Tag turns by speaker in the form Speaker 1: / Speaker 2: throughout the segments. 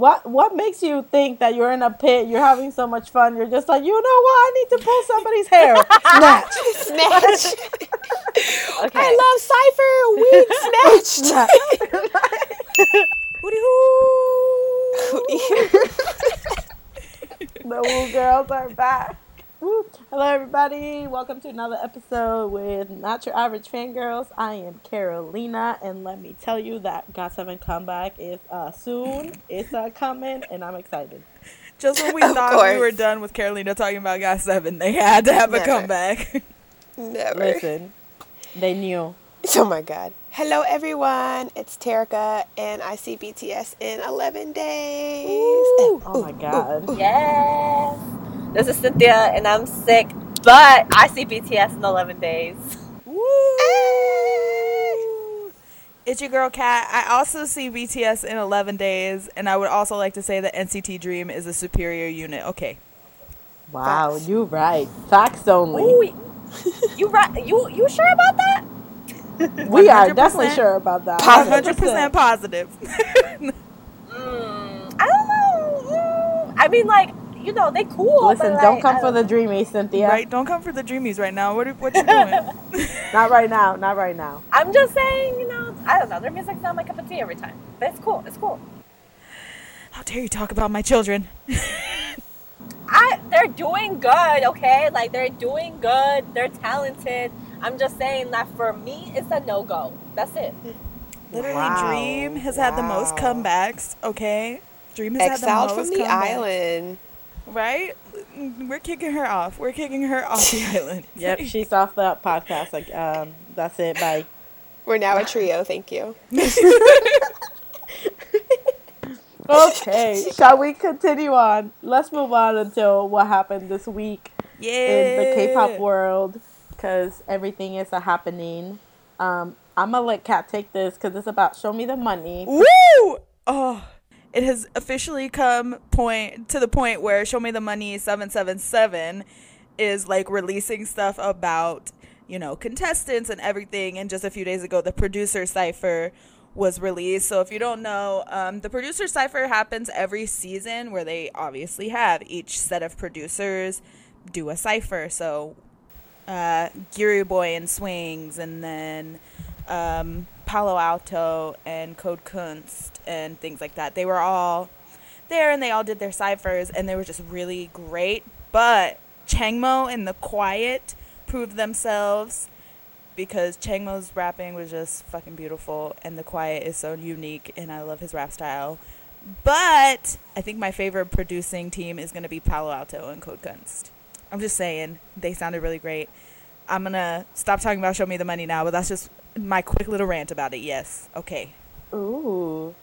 Speaker 1: What what makes you think that you're in a pit? You're having so much fun. You're just like, you know what? I need to pull somebody's hair. Snatch.
Speaker 2: Snatch.
Speaker 3: Okay.
Speaker 2: I love Cypher. We snatched.
Speaker 3: Hooty hoo.
Speaker 1: the Woo Girls are back. Woo. Hello, everybody. Welcome to another episode with Not Your Average Fangirls. I am Carolina, and let me tell you that Got 7 comeback is uh, soon. It's uh, coming, and I'm excited.
Speaker 3: Just when we
Speaker 2: Of
Speaker 3: thought we
Speaker 2: course.
Speaker 3: were done with Carolina talking about Got Seven, they had to have a
Speaker 2: Never.
Speaker 3: comeback.
Speaker 2: Never.
Speaker 1: Listen, they knew.
Speaker 2: Oh my god. Hello everyone. It's Terica and I see BTS in 11 days.
Speaker 1: Oh my God.
Speaker 4: Yes. This is Cynthia, and I'm sick, but I see BTS in 11 days.
Speaker 3: Woo! It's your girl Kat. I also see BTS in 11 days, and I would also like to say that NCT Dream is a superior unit. Okay.
Speaker 1: Wow,
Speaker 2: Facts.
Speaker 1: you right. Facts only.
Speaker 4: Ooh, you right? You you sure about that?
Speaker 1: we are definitely sure about that.
Speaker 3: 100% positive.
Speaker 4: Mm, I don't know. Mm, I mean, like you know, they cool.
Speaker 1: Listen,
Speaker 4: but,
Speaker 1: don't
Speaker 4: like,
Speaker 1: come
Speaker 4: I
Speaker 1: for the dreamies, Cynthia.
Speaker 3: Right? Don't come for the dreamies right now. What, are- what you doing?
Speaker 1: Not right now. Not right now.
Speaker 4: I'm just saying, you know, I don't know. Their music's not my cup of tea every time, but it's cool. It's cool.
Speaker 3: How dare you talk about my children?
Speaker 4: I they're doing good, okay? Like they're doing good. They're talented. I'm just saying that for me, it's a no go. That's it.
Speaker 3: Literally,
Speaker 1: Wow.
Speaker 3: Dream has had the most comebacks, okay? Dream has
Speaker 2: Exiled
Speaker 3: had the most from
Speaker 2: the
Speaker 3: comebacks.
Speaker 2: island.
Speaker 3: Right? We're kicking her off. We're kicking her off the island.
Speaker 1: Yep, she's off the podcast. Like, um, that's it. Bye.
Speaker 2: We're now a trio, thank you.
Speaker 1: Okay, shall we continue on? Let's move on until what happened this week
Speaker 3: Yeah.
Speaker 1: in the K-pop world, because everything is a happening. Um, I'm gonna let Kat take this because it's about show me the money.
Speaker 3: Woo! Oh, it has officially come point to the point where Show Me the Money 777 is like releasing stuff about, you know, contestants and everything. And just a few days ago, the producer cipher was released. So if you don't know, um, the producer cipher happens every season where they obviously have each set of producers do a cipher. So uh, Giriboy and Swings, and then um, Palo Alto and Code Kunst and things like that. They were all there and they all did their ciphers and they were just really great. But Changmo and The Quiet proved themselves because Changmo's rapping was just fucking beautiful and The Quiet is so unique and I love his rap style. But I think my favorite producing team is going to be Palo Alto and Code Kunst. I'm just saying, they sounded really great. I'm going to stop talking about Show Me the Money now, but that's just my quick little rant about it. Yes. Okay.
Speaker 1: Ooh.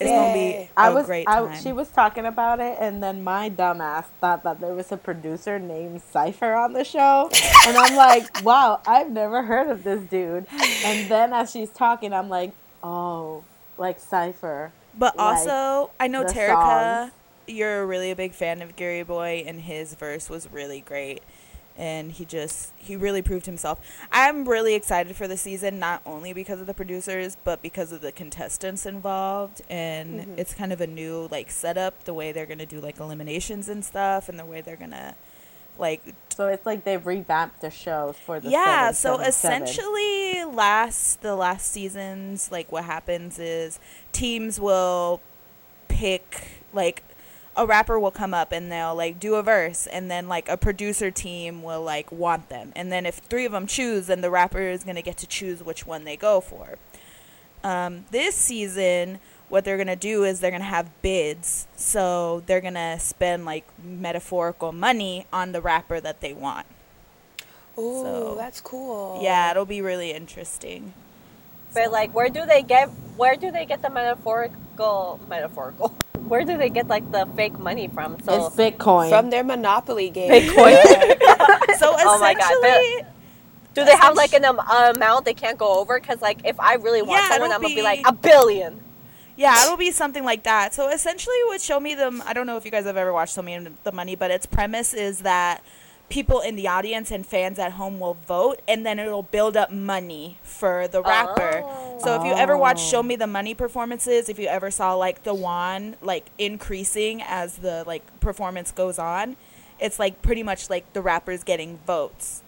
Speaker 3: It's to be a
Speaker 1: I was,
Speaker 3: great
Speaker 1: I, she was talking about it, and then my dumbass thought that there was a producer named Cypher on the show, and I'm like, wow, I've never heard of this dude. And then as she's talking, I'm like, oh, like Cypher.
Speaker 3: But
Speaker 1: like,
Speaker 3: also, I know Terica,
Speaker 1: songs.
Speaker 3: you're really a big fan of Giriboy, and his verse was really great. And he just, he really proved himself. I'm really excited for the season, not only because of the producers, but because of the contestants involved. And
Speaker 1: Mm-hmm.
Speaker 3: it's kind of a new, like, setup, the way they're going to do, like, eliminations and stuff, and the way they're going to, like,
Speaker 1: So it's like they've revamped the show for the
Speaker 3: yeah so
Speaker 1: 777.
Speaker 3: essentially last the last seasons like what happens is teams will pick like a rapper will come up and they'll like do a verse and then like a producer team will like want them and then if three of them choose then the rapper is going to get to choose which one they go for um, this season what they're going to do is they're going to have bids so they're going to spend like metaphorical money on the rapper that they want
Speaker 2: Ooh,
Speaker 3: So-
Speaker 2: that's cool.
Speaker 3: yeah, it'll be really interesting.
Speaker 4: But like, where do they get? Where do they get the metaphorical? Metaphorical. Where do they get like the fake money from? So
Speaker 1: it's Bitcoin.
Speaker 2: From their Monopoly game.
Speaker 4: Bitcoin.
Speaker 3: So
Speaker 4: Oh my God,
Speaker 3: essentially,
Speaker 4: do they have like an um, amount they can't go over? Because like, if I really want
Speaker 3: Yeah,
Speaker 4: someone, I'm gonna be
Speaker 3: be-
Speaker 4: like a billion.
Speaker 3: yeah, it'll be something like that. So essentially, what Show Me the I don't know if you guys have ever watched Show Me the Money, but its premise is that people in the audience and fans at home will vote and then it'll build up money for the rapper.
Speaker 4: Oh.
Speaker 3: So if you ever watch
Speaker 1: Oh.
Speaker 3: Show Me the Money performances, if you ever saw like the wand like increasing as the like performance goes on, it's like pretty much like the rappers getting votes.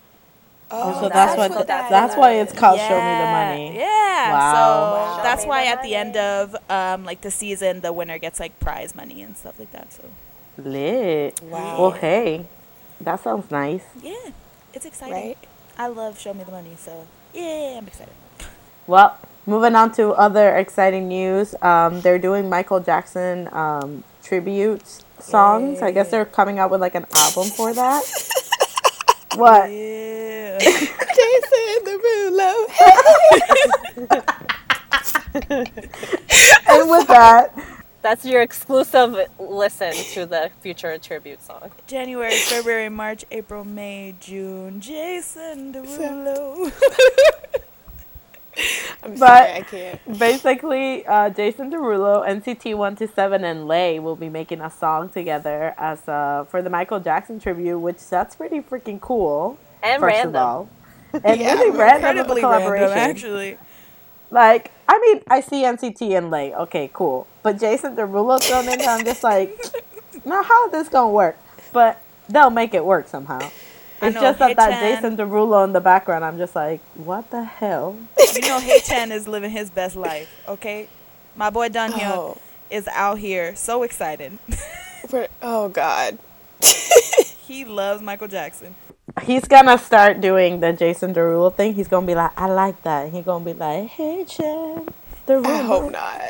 Speaker 1: Oh, so
Speaker 2: Oh,
Speaker 1: that's,
Speaker 4: that's
Speaker 1: what.
Speaker 4: what
Speaker 1: that's,
Speaker 4: that
Speaker 1: why it's called "Show Me the Money."
Speaker 3: Yeah.
Speaker 1: Wow.
Speaker 3: So
Speaker 4: Wow.
Speaker 3: that's why
Speaker 4: the
Speaker 3: at the end of um like the season the winner gets like prize money and stuff like that. So
Speaker 1: Lit.
Speaker 2: Wow.
Speaker 1: Well, hey, that sounds nice.
Speaker 3: yeah. It's exciting.
Speaker 2: Right?
Speaker 3: I love Show Me the Money, so yeah, I'm excited.
Speaker 1: Well, moving on to other exciting news. Um, they're doing Michael Jackson um, tribute songs. I guess they're coming out with like an album for that. what?
Speaker 3: Yeah.
Speaker 2: Jason Derulo.
Speaker 1: And with that,
Speaker 4: That's your exclusive listen to the future tribute song.
Speaker 3: January, February, March, April, May, June. Jason Derulo.
Speaker 2: I'm
Speaker 1: But-
Speaker 2: sorry, I can't.
Speaker 1: basically, uh, Jason Derulo, NCT 127, and Lay will be making a song together as uh, for the Michael Jackson tribute, which that's pretty freaking cool.
Speaker 4: And
Speaker 1: first
Speaker 4: random.
Speaker 1: of all, and
Speaker 2: Yeah,
Speaker 1: really random
Speaker 3: Incredibly
Speaker 1: collaboration.
Speaker 3: random, actually.
Speaker 1: Like, I mean, I see NCT and Lay. Okay, cool. But Jason Derulo thrown in there, I'm just like, now how is this gonna work? But they'll make it work somehow. It's
Speaker 3: know,
Speaker 1: just that that Jason Derulo in the background. I'm just like, what the hell?
Speaker 3: You know, Haechan is living his best life, okay? My boy Donghyuck
Speaker 2: Oh,
Speaker 3: is out here so excited.
Speaker 2: for- oh God.
Speaker 3: he loves Michael Jackson.
Speaker 1: He's gonna start doing the Jason Derulo thing. He's gonna be like, I like that. He's gonna be like, Haechan, Derulo.
Speaker 2: I hope not.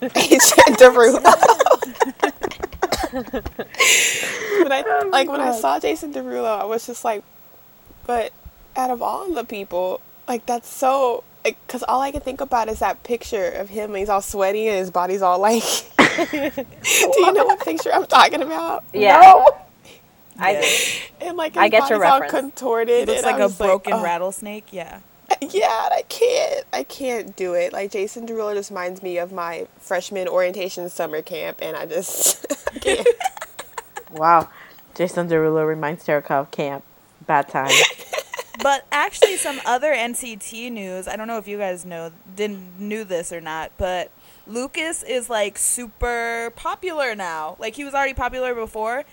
Speaker 2: Jason Derulo. when I oh like when I saw Jason Derulo, I was just like, but out of all the people, like that's so. Because all I can think about is that picture of him. He's all sweaty and his body's all like. Do you know what picture I'm talking about?
Speaker 4: Yeah.
Speaker 1: No.
Speaker 4: I
Speaker 3: Yeah.
Speaker 2: And like his
Speaker 4: I get your
Speaker 2: body's all
Speaker 4: reference.
Speaker 2: contorted.
Speaker 3: He looks like a
Speaker 2: was
Speaker 3: broken
Speaker 2: oh.
Speaker 3: rattlesnake. Yeah.
Speaker 2: Yeah, I can't. I can't do it. Like Jason Derulo just reminds me of my freshman orientation summer camp, and I just I can't.
Speaker 1: Wow. Jason Derulo reminds Terica of camp. Bad time.
Speaker 3: But actually, some other NCT news. I don't know if you guys know, didn't knew this or not, but Lucas is like super popular now. Like he was already popular before,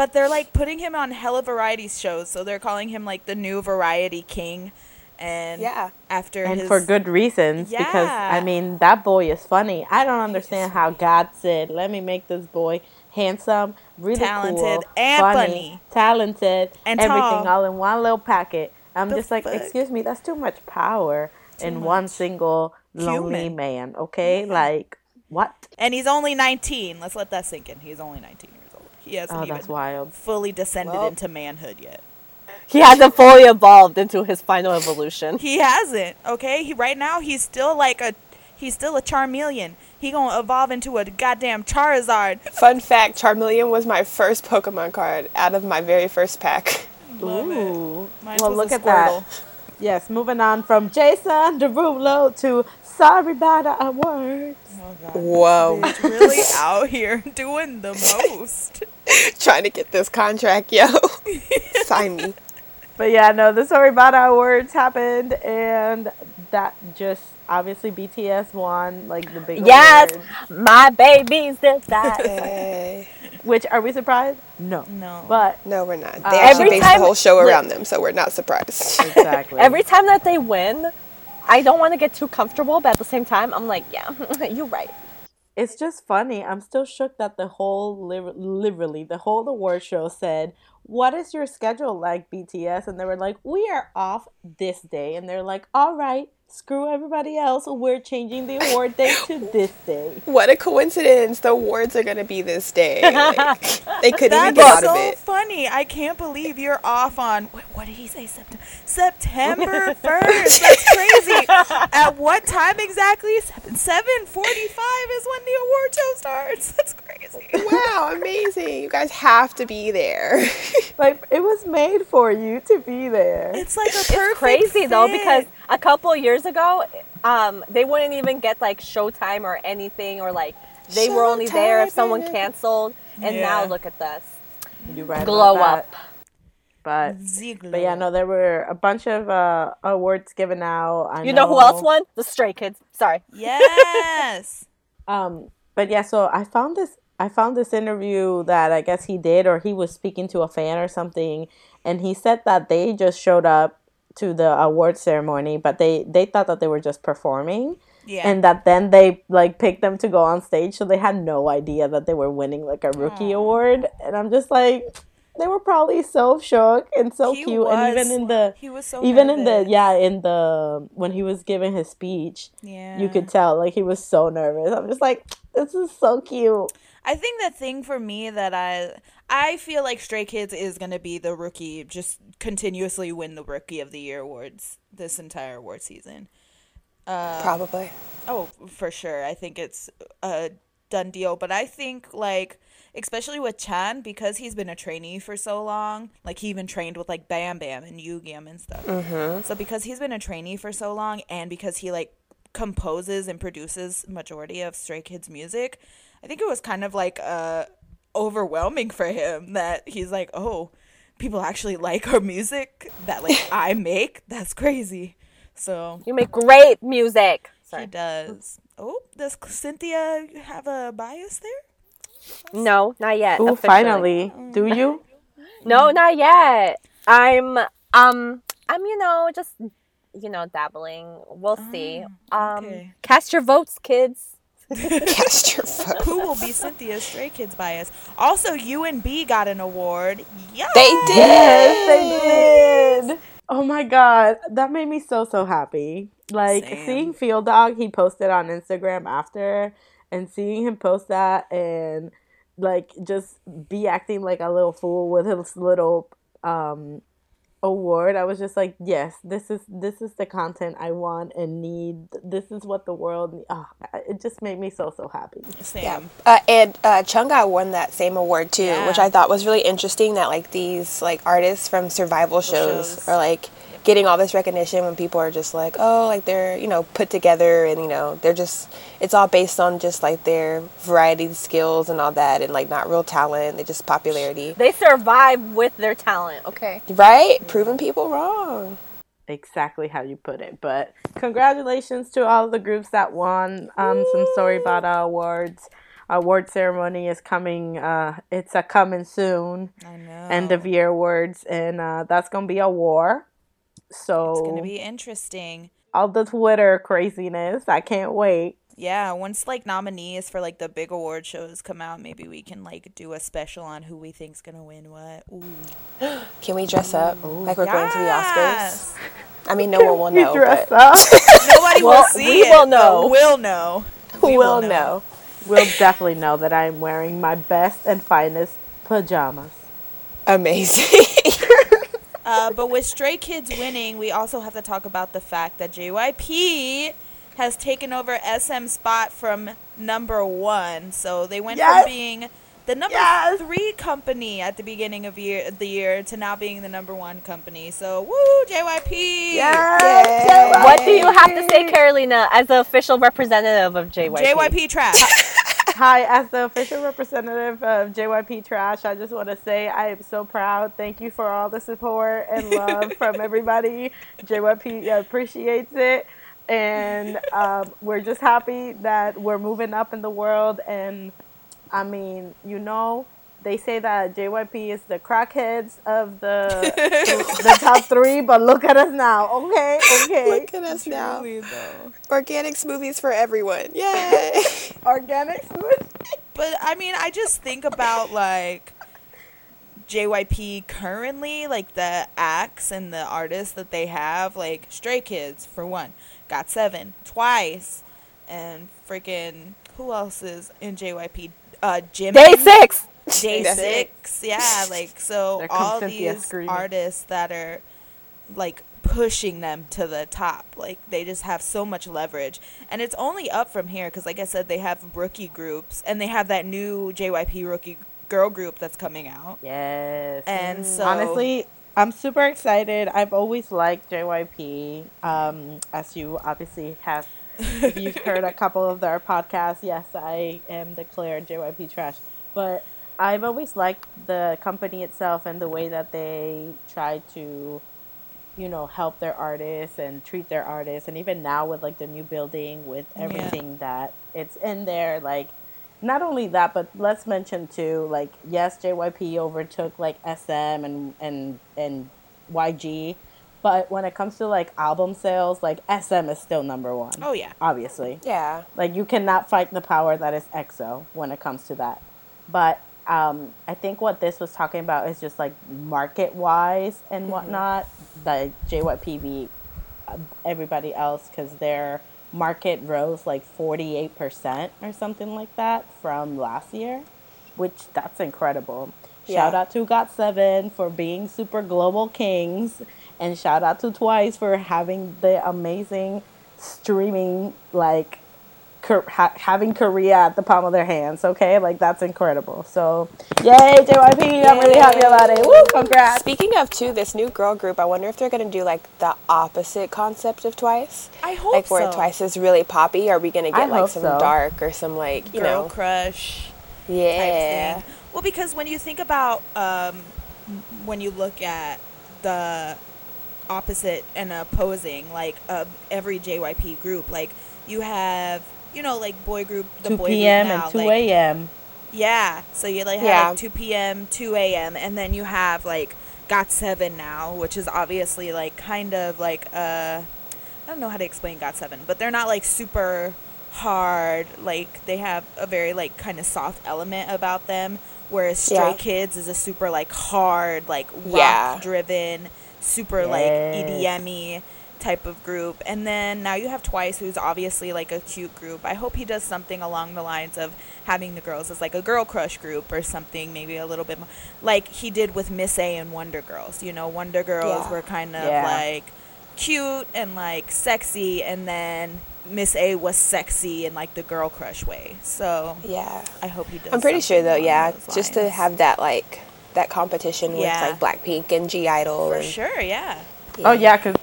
Speaker 3: but they're like putting him on hella variety shows. So they're calling him like the new variety king. And
Speaker 2: Yeah.
Speaker 3: after
Speaker 1: and
Speaker 3: his
Speaker 1: for good reasons
Speaker 3: yeah.
Speaker 1: because I mean that boy is funny. I don't understand how God said, "Let me make this boy handsome, really
Speaker 3: Talented,
Speaker 1: cool,
Speaker 3: and
Speaker 1: funny,
Speaker 3: funny.
Speaker 1: talented,
Speaker 3: And
Speaker 1: everything
Speaker 3: tall.
Speaker 1: all in one little packet." I'm
Speaker 3: The
Speaker 1: just like,
Speaker 3: fuck?
Speaker 1: "Excuse me, that's too much power in
Speaker 3: Too
Speaker 1: one single lonely
Speaker 3: Human.
Speaker 1: man." Okay,
Speaker 3: Yeah.
Speaker 1: like what?
Speaker 3: and he's only 19. Let's let that sink in. He's only 19 years old. He hasn't
Speaker 1: Oh,
Speaker 3: even
Speaker 1: that's wild.
Speaker 3: fully descended
Speaker 2: Well-
Speaker 3: into manhood yet.
Speaker 4: He hasn't fully evolved into his final evolution.
Speaker 3: He hasn't. Okay, he right now he's still like a he's still a Charmeleon. He gonna evolve into a goddamn Charizard.
Speaker 2: Fun fact: Charmeleon was my first Pokemon card out of my very first pack.
Speaker 3: Love it.
Speaker 1: Ooh.
Speaker 3: Mine
Speaker 1: well,
Speaker 3: was
Speaker 1: look
Speaker 3: a
Speaker 1: at that.
Speaker 3: Squirtle.
Speaker 1: Yes, moving on from Jason Derulo to Soribada Awards.
Speaker 3: Oh god.
Speaker 2: Whoa!
Speaker 3: Bitch really out here doing the most.
Speaker 2: Trying to get this contract, yo. Sign me.
Speaker 1: But yeah, no, the Soribada Awards happened, and that just obviously BTS won like the big
Speaker 4: Yes,
Speaker 1: award.
Speaker 4: my babies did that.
Speaker 1: Which are we surprised? No,
Speaker 3: No.
Speaker 1: but
Speaker 2: No, we're not. They
Speaker 1: Uh,
Speaker 2: actually
Speaker 4: Every
Speaker 2: based
Speaker 4: time-
Speaker 2: the whole show
Speaker 4: look-
Speaker 2: around them, so we're not surprised.
Speaker 1: exactly.
Speaker 4: Every time that they win, I don't want to get too comfortable, but at the same time, I'm like, yeah, you're right.
Speaker 1: it's just funny. I'm still shook that the whole, li- literally, the whole award show said, "What is your schedule like, BTS?" And they were like, "We are off this day," and they're like, "All right." Screw everybody else. We're changing the award date to this day.
Speaker 2: what a coincidence! The awards are gonna be this day. Like, they couldn't even get out
Speaker 3: so
Speaker 2: of it.
Speaker 3: That's so funny. I can't believe you're off on what, what did he say? September September first. That's crazy. At what time exactly? Seven forty-five is when the award show starts. That's crazy.
Speaker 2: Wow, amazing! You guys have to be there.
Speaker 1: Like it was made for you to be there.
Speaker 3: It's like a perfect.
Speaker 4: It's crazy though because a couple years ago, um, they wouldn't even get like Showtime or anything, or like they were only there if someone canceled. And now look at this,
Speaker 1: You right
Speaker 4: glow up.
Speaker 1: But
Speaker 3: Ziegler.
Speaker 1: but yeah, no, there were a bunch of uh, awards given out. I
Speaker 4: You know who else won? The Stray Kids. Sorry.
Speaker 3: Yes.
Speaker 1: Um, but yeah, so I found this. I found this interview that I guess he did, or he was speaking to a fan or something, and he said that they just showed up to the award ceremony, but they they thought that they were just performing,
Speaker 3: yeah.
Speaker 1: and that then they like picked them to go on stage, so they had no idea that they were winning like a rookie
Speaker 3: Aw.
Speaker 1: award, and I'm just like, they were probably so shook and so
Speaker 3: He
Speaker 1: cute, and even in the
Speaker 3: he was so
Speaker 1: even in the yeah in the when he was giving his speech
Speaker 3: yeah.
Speaker 1: you could tell like he was so nervous. I'm just like this is so cute.
Speaker 3: I think the thing for me that I I feel like Stray Kids is gonna be the rookie, just continuously win the Rookie of the Year awards this entire award season. Uh,
Speaker 2: Probably.
Speaker 3: Oh, for sure. I think it's a done deal. But I think like especially with Chan because he's been a trainee for so long. Like he even trained with like Bam Bam and Yu Yugyeom and stuff.
Speaker 2: Mm-hmm.
Speaker 3: So because he's been a trainee for so long and because he like composes and produces majority of Stray Kids music, I think it was kind of like uh overwhelming for him that he's like, "Oh, people actually like our music that like I make. That's crazy." So,
Speaker 4: You make great music.
Speaker 3: he
Speaker 4: Sorry.
Speaker 3: does. Oh, does Cynthia have a bias there?
Speaker 4: No, not yet.
Speaker 1: Ooh, finally do you
Speaker 4: No, not yet. I'm um I'm you know just you know dabbling. We'll see.
Speaker 3: Ah,
Speaker 4: Um
Speaker 3: okay.
Speaker 4: cast your votes, kids.
Speaker 2: Cast your vote.
Speaker 3: Who will be Cynthia's Stray Kids bias? Also, UNB got an award. Yeah.
Speaker 2: They did.
Speaker 1: yes they did oh my god that made me so so happy like
Speaker 3: Same.
Speaker 1: seeing Feeldog he posted on instagram after and seeing him post that and like just be acting like a little fool with his little um award i was just like yes this is this is the content i want and need this is what the world. Oh, it just made me so so happy
Speaker 3: Same.
Speaker 2: Yeah. Uh, and uh, Chungha won that same award too,
Speaker 3: Yeah.
Speaker 2: which I thought was really interesting. That like these like artists from survival shows,
Speaker 3: shows.
Speaker 2: are like getting all this recognition when people are just like, oh, like they're you know put together and you know they're just it's all based on just like their variety of skills and all that and like not real talent. They just popularity,
Speaker 4: They survive with their talent, okay?
Speaker 2: right? Proving people wrong.
Speaker 1: exactly how you put it. But congratulations to all the groups that won um, some Soribada awards. Award ceremony is coming. Uh, it's a coming soon.
Speaker 3: I know.
Speaker 1: End of year awards, and uh, that's gonna be a war. So
Speaker 3: It's gonna be interesting.
Speaker 1: all the Twitter craziness. I can't wait.
Speaker 3: Yeah, once like nominees for like the big award shows come out, maybe we can like do a special on who we think's gonna win what. Ooh.
Speaker 2: Can we dress up like we're going to the Oscars? I mean, no one will
Speaker 1: You
Speaker 2: know,
Speaker 1: dress
Speaker 2: but
Speaker 1: up.
Speaker 3: Nobody will
Speaker 4: Well,
Speaker 3: see
Speaker 4: we
Speaker 3: it.
Speaker 4: will
Speaker 3: but
Speaker 4: know.
Speaker 3: We'll know. We
Speaker 2: we'll know.
Speaker 1: we'll definitely know that I'm wearing my best and finest pajamas.
Speaker 2: Amazing.
Speaker 3: Uh, but with Stray Kids winning, we also have to talk about the fact that JYP has taken over SM spot from number one. So they went
Speaker 1: Yes!
Speaker 3: from being the number
Speaker 1: Yes!
Speaker 3: three company at the beginning of year the year to now being the number one company. So woo, JYP!
Speaker 1: Yes,
Speaker 2: Yay.
Speaker 4: What do you have to say, Carolina, as the official representative of JYP?
Speaker 3: JYP trash.
Speaker 1: Hi, as the official representative of JYP Trash, I just want to say I am so proud. Thank you for all the support and love from everybody. JYP appreciates it. And um, we're just happy that we're moving up in the world. And I mean, you know, they say that JYP is the crackheads of the the top three, but look at us now. Okay, okay.
Speaker 2: Look at us now.
Speaker 3: Truly, though.
Speaker 2: Organic smoothies for everyone. Yay!
Speaker 1: Organic food.
Speaker 3: But I mean, I just think about like JYP currently, like the acts and the artists that they have, like Stray Kids for one, got seven twice, and freaking who else is in JYP? Uh, Jimmy.
Speaker 4: Day six.
Speaker 3: Day
Speaker 2: Day
Speaker 3: six. Yeah, like so
Speaker 1: There comes
Speaker 3: all these
Speaker 1: screaming.
Speaker 3: artists that are like pushing them to the top. Like they just have so much leverage, and it's only up from here because, like I said, they have rookie groups and they have that new JYP rookie girl group that's coming out.
Speaker 1: Yes.
Speaker 3: And so
Speaker 1: honestly, I'm super excited. I've always liked JYP. Um, as you obviously have, if you've heard a couple of their podcasts, yes, I am declared JYP trash. But I've always liked the company itself and the way that they try to, you know, help their artists and treat their artists. And even now with like the new building, with
Speaker 3: Yeah.
Speaker 1: everything that it's in there, like not only that, but let's mention too, like yes, JYP overtook like SM and and and YG, but when it comes to like album sales, like SM is still number one.
Speaker 3: Oh yeah.
Speaker 1: obviously.
Speaker 2: Yeah.
Speaker 1: Like you cannot fight the power that is EXO when it comes to that. But um, I think what this was talking about is just like market wise and whatnot. The JYP beat uh, everybody else because their market rose like forty eight percent or something like that from last year, which that's incredible. Shout out to Got Seven for being super global kings, and shout out to Twice for having the amazing streaming like ha- having Korea at the palm of their hands. Okay, like that's incredible. So, yay JYP! I'm really happy about it. Woo! Congrats.
Speaker 2: Speaking of too, this new girl group, I wonder if they're gonna do like the opposite concept of Twice.
Speaker 3: I hope
Speaker 2: like where
Speaker 3: so.
Speaker 2: Twice is really poppy. Are we gonna
Speaker 1: I
Speaker 2: get like some
Speaker 1: so.
Speaker 2: dark or some like you
Speaker 3: Girl
Speaker 2: know?
Speaker 3: crush. type
Speaker 2: Yeah.
Speaker 3: thing. Well, because when you think about um, when you look at the opposite and opposing, like uh, every JYP group, like you have, you know, like boy group, the
Speaker 1: 2
Speaker 3: boy
Speaker 1: p.m.
Speaker 3: group now,
Speaker 1: and 2
Speaker 3: like,
Speaker 1: a.m.
Speaker 3: yeah. So you like have
Speaker 2: Yeah.
Speaker 3: like 2 p.m., 2 a.m., and then you have like Got Seven now, which is obviously like kind of like uh, I don't know how to explain Got Seven, but they're not like super hard. Like they have a very like kind of soft element about them, whereas Stray
Speaker 2: Yeah.
Speaker 3: Kids is a super like hard, like
Speaker 2: Yeah.
Speaker 3: rock driven, super like
Speaker 1: Yes.
Speaker 3: Type of group. And then now you have Twice, who's obviously like a cute group. I hope he does something along the lines of having the girls as like a girl crush group or something, maybe a little bit more like he did with Miss A and Wonder Girls. You know, Wonder Girls
Speaker 2: Yeah.
Speaker 3: were kind of
Speaker 1: Yeah.
Speaker 3: like cute and like sexy, and then Miss A was sexy in like the girl crush way. So
Speaker 2: Yeah.
Speaker 3: I hope he does.
Speaker 2: I'm pretty sure though, yeah, just to have that like that competition
Speaker 3: Yeah.
Speaker 2: with like Blackpink and (G)I-DLE
Speaker 3: for
Speaker 2: and
Speaker 3: sure, yeah.
Speaker 1: Oh yeah, cause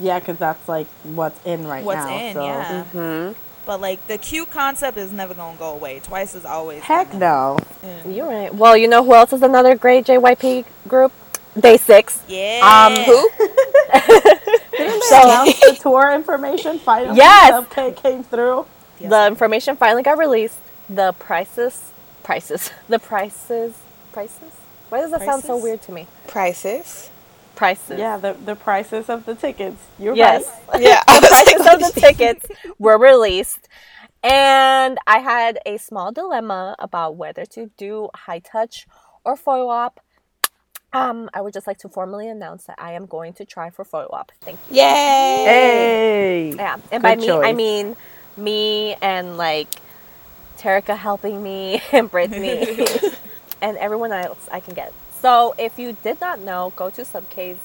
Speaker 1: yeah, cause that's like what's in right
Speaker 3: What's
Speaker 1: now.
Speaker 3: in,
Speaker 1: so.
Speaker 3: yeah.
Speaker 2: hmm
Speaker 3: But like the cute concept is never gonna go away. Twice is always
Speaker 1: Heck
Speaker 3: gonna-
Speaker 1: no.
Speaker 3: Yeah.
Speaker 4: You're right. Well, you know who else is another great JYP group? Day Six.
Speaker 3: Yeah.
Speaker 4: Um,
Speaker 2: Who?
Speaker 1: Did So announced the tour information finally.
Speaker 4: Yes!
Speaker 1: Okay, came through.
Speaker 3: Yes.
Speaker 4: The information finally got released. The prices, prices, the prices, prices. Why does that sound so weird to me?
Speaker 2: Prices.
Speaker 4: Prices.
Speaker 1: Yeah, the the prices of the tickets. You're
Speaker 4: Yes.
Speaker 1: right.
Speaker 2: Yeah.
Speaker 4: the prices of the tickets were released. And I had a small dilemma about whether to do high touch or photo op. Um, I would just like to formally announce that I am going to try for photo op. Thank you.
Speaker 2: Yay!
Speaker 1: Hey.
Speaker 4: Yeah, and by
Speaker 1: Good
Speaker 4: me, I mean me and like Terica helping me and Brittany and everyone else I can get. So if you did not know, go to Subk's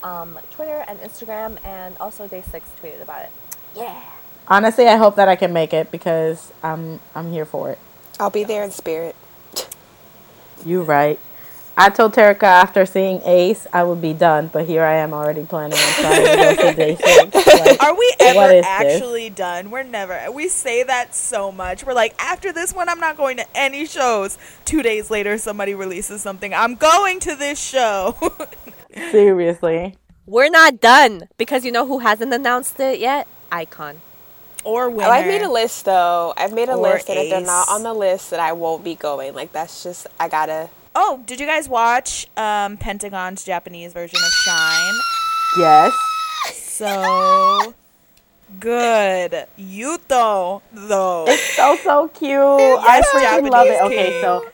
Speaker 4: um, Twitter and Instagram, and also Day Six tweeted about it. Yeah.
Speaker 1: Honestly, I hope that I can make it because I'm I'm here for it.
Speaker 2: I'll be there in spirit.
Speaker 1: You right. I told Terica after seeing Ace, I would be done, but here I am already planning on trying to go to day six. Like,
Speaker 3: Are we ever
Speaker 1: is this?
Speaker 3: actually done? We're never. We say that so much. We're like, after this one, I'm not going to any shows. Two days later, somebody releases something. I'm going to this show.
Speaker 1: seriously.
Speaker 4: We're not done because you know who hasn't announced it yet? iKON.
Speaker 3: or winner.
Speaker 2: Oh, I've made a list though. I've made a
Speaker 3: Or
Speaker 2: list, and if they're not on the list, that I won't be going. Like that's just I gotta.
Speaker 3: Oh, did you guys watch um, Pentagon's Japanese version of Shine?
Speaker 1: Yes.
Speaker 3: So good. Yuto, though.
Speaker 1: It's so so cute. I
Speaker 3: Yes,
Speaker 1: freaking love it.
Speaker 3: Japanese
Speaker 1: Okay,
Speaker 3: king.
Speaker 1: so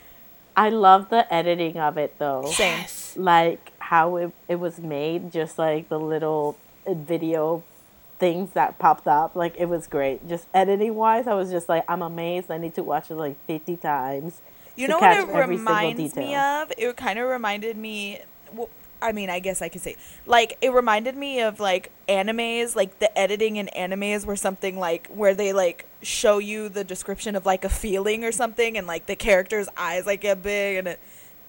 Speaker 1: I love the editing of it though.
Speaker 3: Same.
Speaker 1: Like how it, it was made, just like the little uh, video things that popped up. Like it was great. Just editing wise, I was just like, I'm amazed. I need to watch it like 50 times.
Speaker 3: You know what it reminds me of? It kind of reminded me. Well, I mean, I guess I could say, like, it reminded me of like animes, like the editing in animes were something like where they like show you the description of like a feeling or something, and like the character's eyes like get big, and it,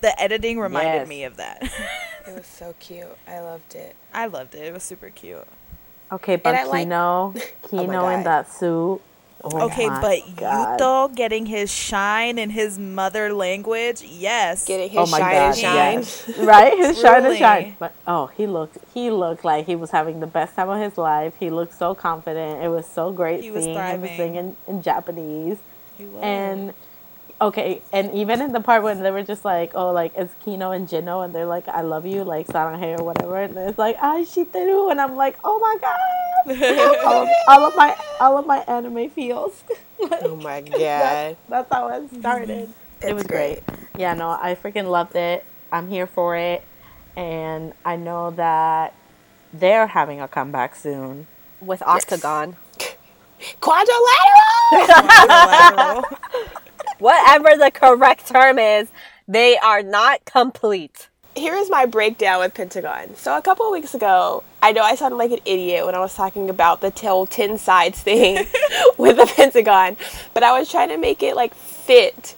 Speaker 3: the editing reminded
Speaker 1: Yes.
Speaker 3: me of that.
Speaker 2: It was so cute. I loved it.
Speaker 3: I loved it. It was super cute.
Speaker 1: Okay, but
Speaker 2: I like-
Speaker 1: Kino, oh Kino in that suit, Oh
Speaker 3: Okay,
Speaker 1: my
Speaker 3: but
Speaker 1: God.
Speaker 3: Yuto getting his shine in his mother language, yes.
Speaker 2: Getting oh his
Speaker 1: Oh my
Speaker 2: shine
Speaker 1: god,
Speaker 2: and shine.
Speaker 1: yes. right? His shine and
Speaker 3: Truly.
Speaker 1: shine. But oh, he looked he looked like he was having the best time of his life. He looked so confident. It was so great
Speaker 3: He was
Speaker 1: seeing him singing in, in Japanese.
Speaker 3: He was.
Speaker 1: And okay, and even in the part when they were just like, oh, like it's Kino and Jinho, and they're like, I love you, like Saranghae or whatever, and it's like, I shiteru, and I'm like, oh my god, all, of, all of my all of my anime feels. Like,
Speaker 2: Oh my
Speaker 1: that-
Speaker 2: god.
Speaker 1: that's how it started. it was great. Yeah, no, I freaking loved it. I'm here for it, and I know that they're having a comeback soon.
Speaker 4: With Octagon.
Speaker 2: Quadrilateral!
Speaker 4: Whatever the correct term is, they are not complete.
Speaker 2: Here is my breakdown with Pentagon. So a couple of weeks ago, I know I sounded like an idiot when I was talking about the till 10 sides thing with the Pentagon, but I was trying to make it like fit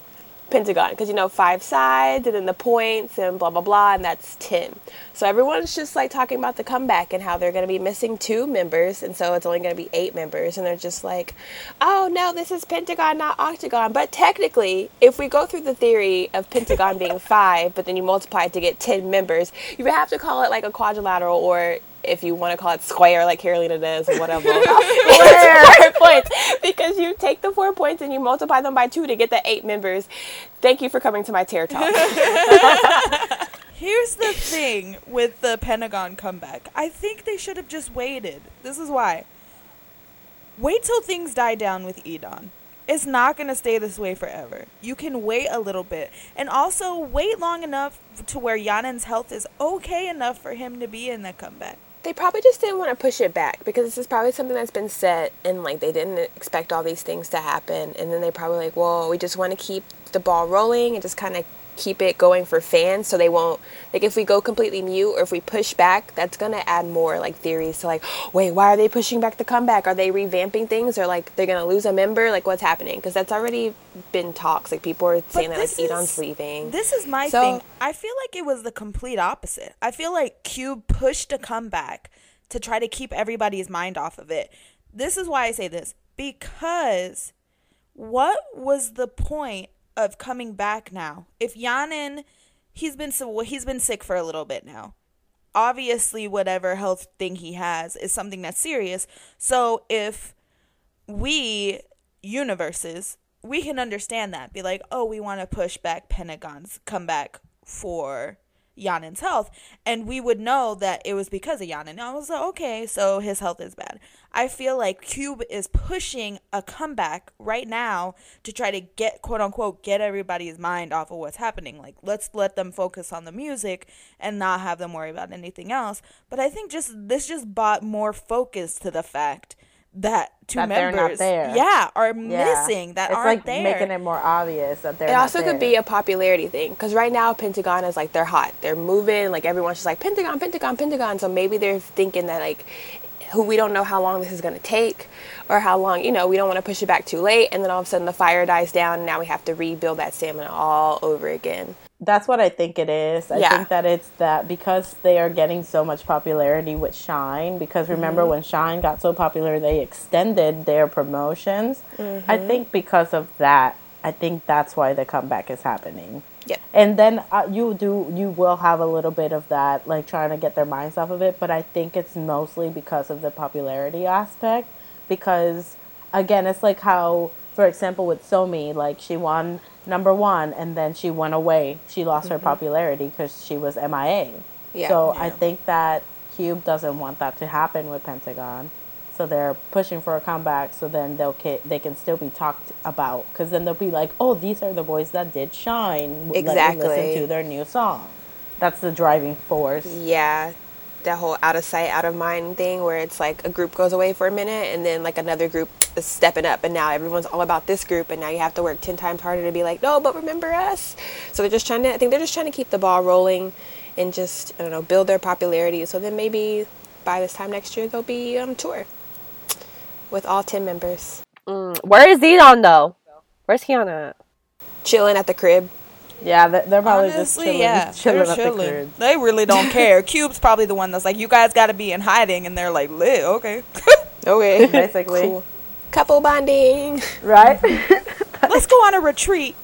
Speaker 2: Pentagon because you know five sides and then the points and blah blah blah and that's 10. So everyone's just like talking about the comeback and how they're going to be missing two members and so it's only going to be 8 members and they're just like, "Oh no, this is Pentagon not Octagon." But technically, if we go through the theory of Pentagon being 5, but then you multiply it to get 10 members, you would have to call it like a quadrilateral or if you want to call it square like Carolina does or whatever. Four points because you take the four points and you multiply them by two to get the eight members. Thank you for coming to my tear talk.
Speaker 3: Here's the thing with the Pentagon comeback. I think they should have just waited. This is why. Wait till things die down with E'Dawn. It's not going to stay this way forever. You can wait a little bit. And also wait long enough to where Yan An's health is okay enough for him to be in the comeback.
Speaker 2: They probably just didn't want to push it back because this is probably something that's been set and like they didn't expect all these things to happen and then they probably like well we just want to keep the ball rolling and just kind of keep it going for fans so they won't like if we go completely mute or if we push back that's going to add more like theories to like wait why are they pushing back the comeback are they revamping things or like they're going to lose a member like what's happening because that's already been talks like people are saying that like
Speaker 3: this
Speaker 2: E'Dawn's
Speaker 3: is-
Speaker 2: leaving
Speaker 3: This is my
Speaker 2: So-
Speaker 3: thing. I feel like it was the complete opposite. I feel like Cube pushed a comeback to try to keep everybody's mind off of it. This is why I say this because what was the point of coming back now? If Yan An, he's been so he's been sick for a little bit now. Obviously, whatever health thing he has is something that's serious. So if we universes we can understand that be like oh we want to push back pentagon's comeback for Yan An's health and we would know that it was because of Yan An. I was like, okay, so his health is bad. I feel like Cube is pushing a comeback right now to try to get quote unquote get everybody's mind off of what's happening. Like let's let them focus on the music and not have them worry about anything else. But I think just this just brought more focus to the fact that two
Speaker 1: That
Speaker 3: members
Speaker 1: not there.
Speaker 3: yeah are
Speaker 1: Yeah.
Speaker 3: missing that
Speaker 1: it's
Speaker 3: aren't
Speaker 1: like
Speaker 3: there.
Speaker 1: making it more obvious that they're.
Speaker 2: it
Speaker 1: not
Speaker 2: also
Speaker 1: there.
Speaker 2: could be a popularity thing because right now Pentagon is like they're hot, they're moving, like everyone's just like Pentagon, Pentagon, Pentagon. So maybe they're thinking that like, who we don't know how long this is gonna take, or how long you know we don't want to push it back too late, and then all of a sudden the fire dies down, and now we have to rebuild that stamina all over again.
Speaker 1: That's what I think it is. I
Speaker 2: Yeah.
Speaker 1: think that it's that because they are getting so much popularity with Shine. Because remember
Speaker 2: Mm-hmm.
Speaker 1: when Shine got so popular, they extended their promotions. I
Speaker 2: Mm-hmm.
Speaker 1: think because of that, I think that's why the comeback is happening.
Speaker 2: Yeah.
Speaker 1: And then uh, you do you will have a little bit of that, like trying to get their minds off of it. But I think it's mostly because of the popularity aspect. Because again, it's like how, for example, with Somi, like she won number one, and then she went away. She lost her mm-hmm. popularity because she was MIA.
Speaker 2: Yeah.
Speaker 1: So I think that Cube doesn't want that to happen with Pentagon. So they're pushing for a comeback. So then they'll ca- they can still be talked about because then they'll be like, oh, these are the boys that did shine. Let me
Speaker 2: Exactly.
Speaker 1: listen to their new song. That's the driving force.
Speaker 2: Yeah, that whole out of sight, out of mind thing where it's like a group goes away for a minute and then like another group is stepping up and now everyone's all about this group and now you have to work 10 times harder to be like, no, but remember us. So they're just trying to, I think they're just trying to keep the ball rolling and just, I don't know, build their popularity. So then maybe by this time next year they'll be on tour with all 10 members
Speaker 4: Mm, Where is E'Dawn though? Where's Kiana? at?
Speaker 2: chilling at the crib.
Speaker 1: Yeah, they're, they're probably just chilling,
Speaker 3: yeah,
Speaker 1: chilling
Speaker 3: they're
Speaker 1: at the
Speaker 3: chilling. They really don't care. Cube's probably the one that's like, you guys got to be in hiding, and they're like, lit, okay.
Speaker 2: Okay.
Speaker 1: Basically.
Speaker 2: Cool. Couple bonding.
Speaker 1: right?
Speaker 3: Let's go on a retreat.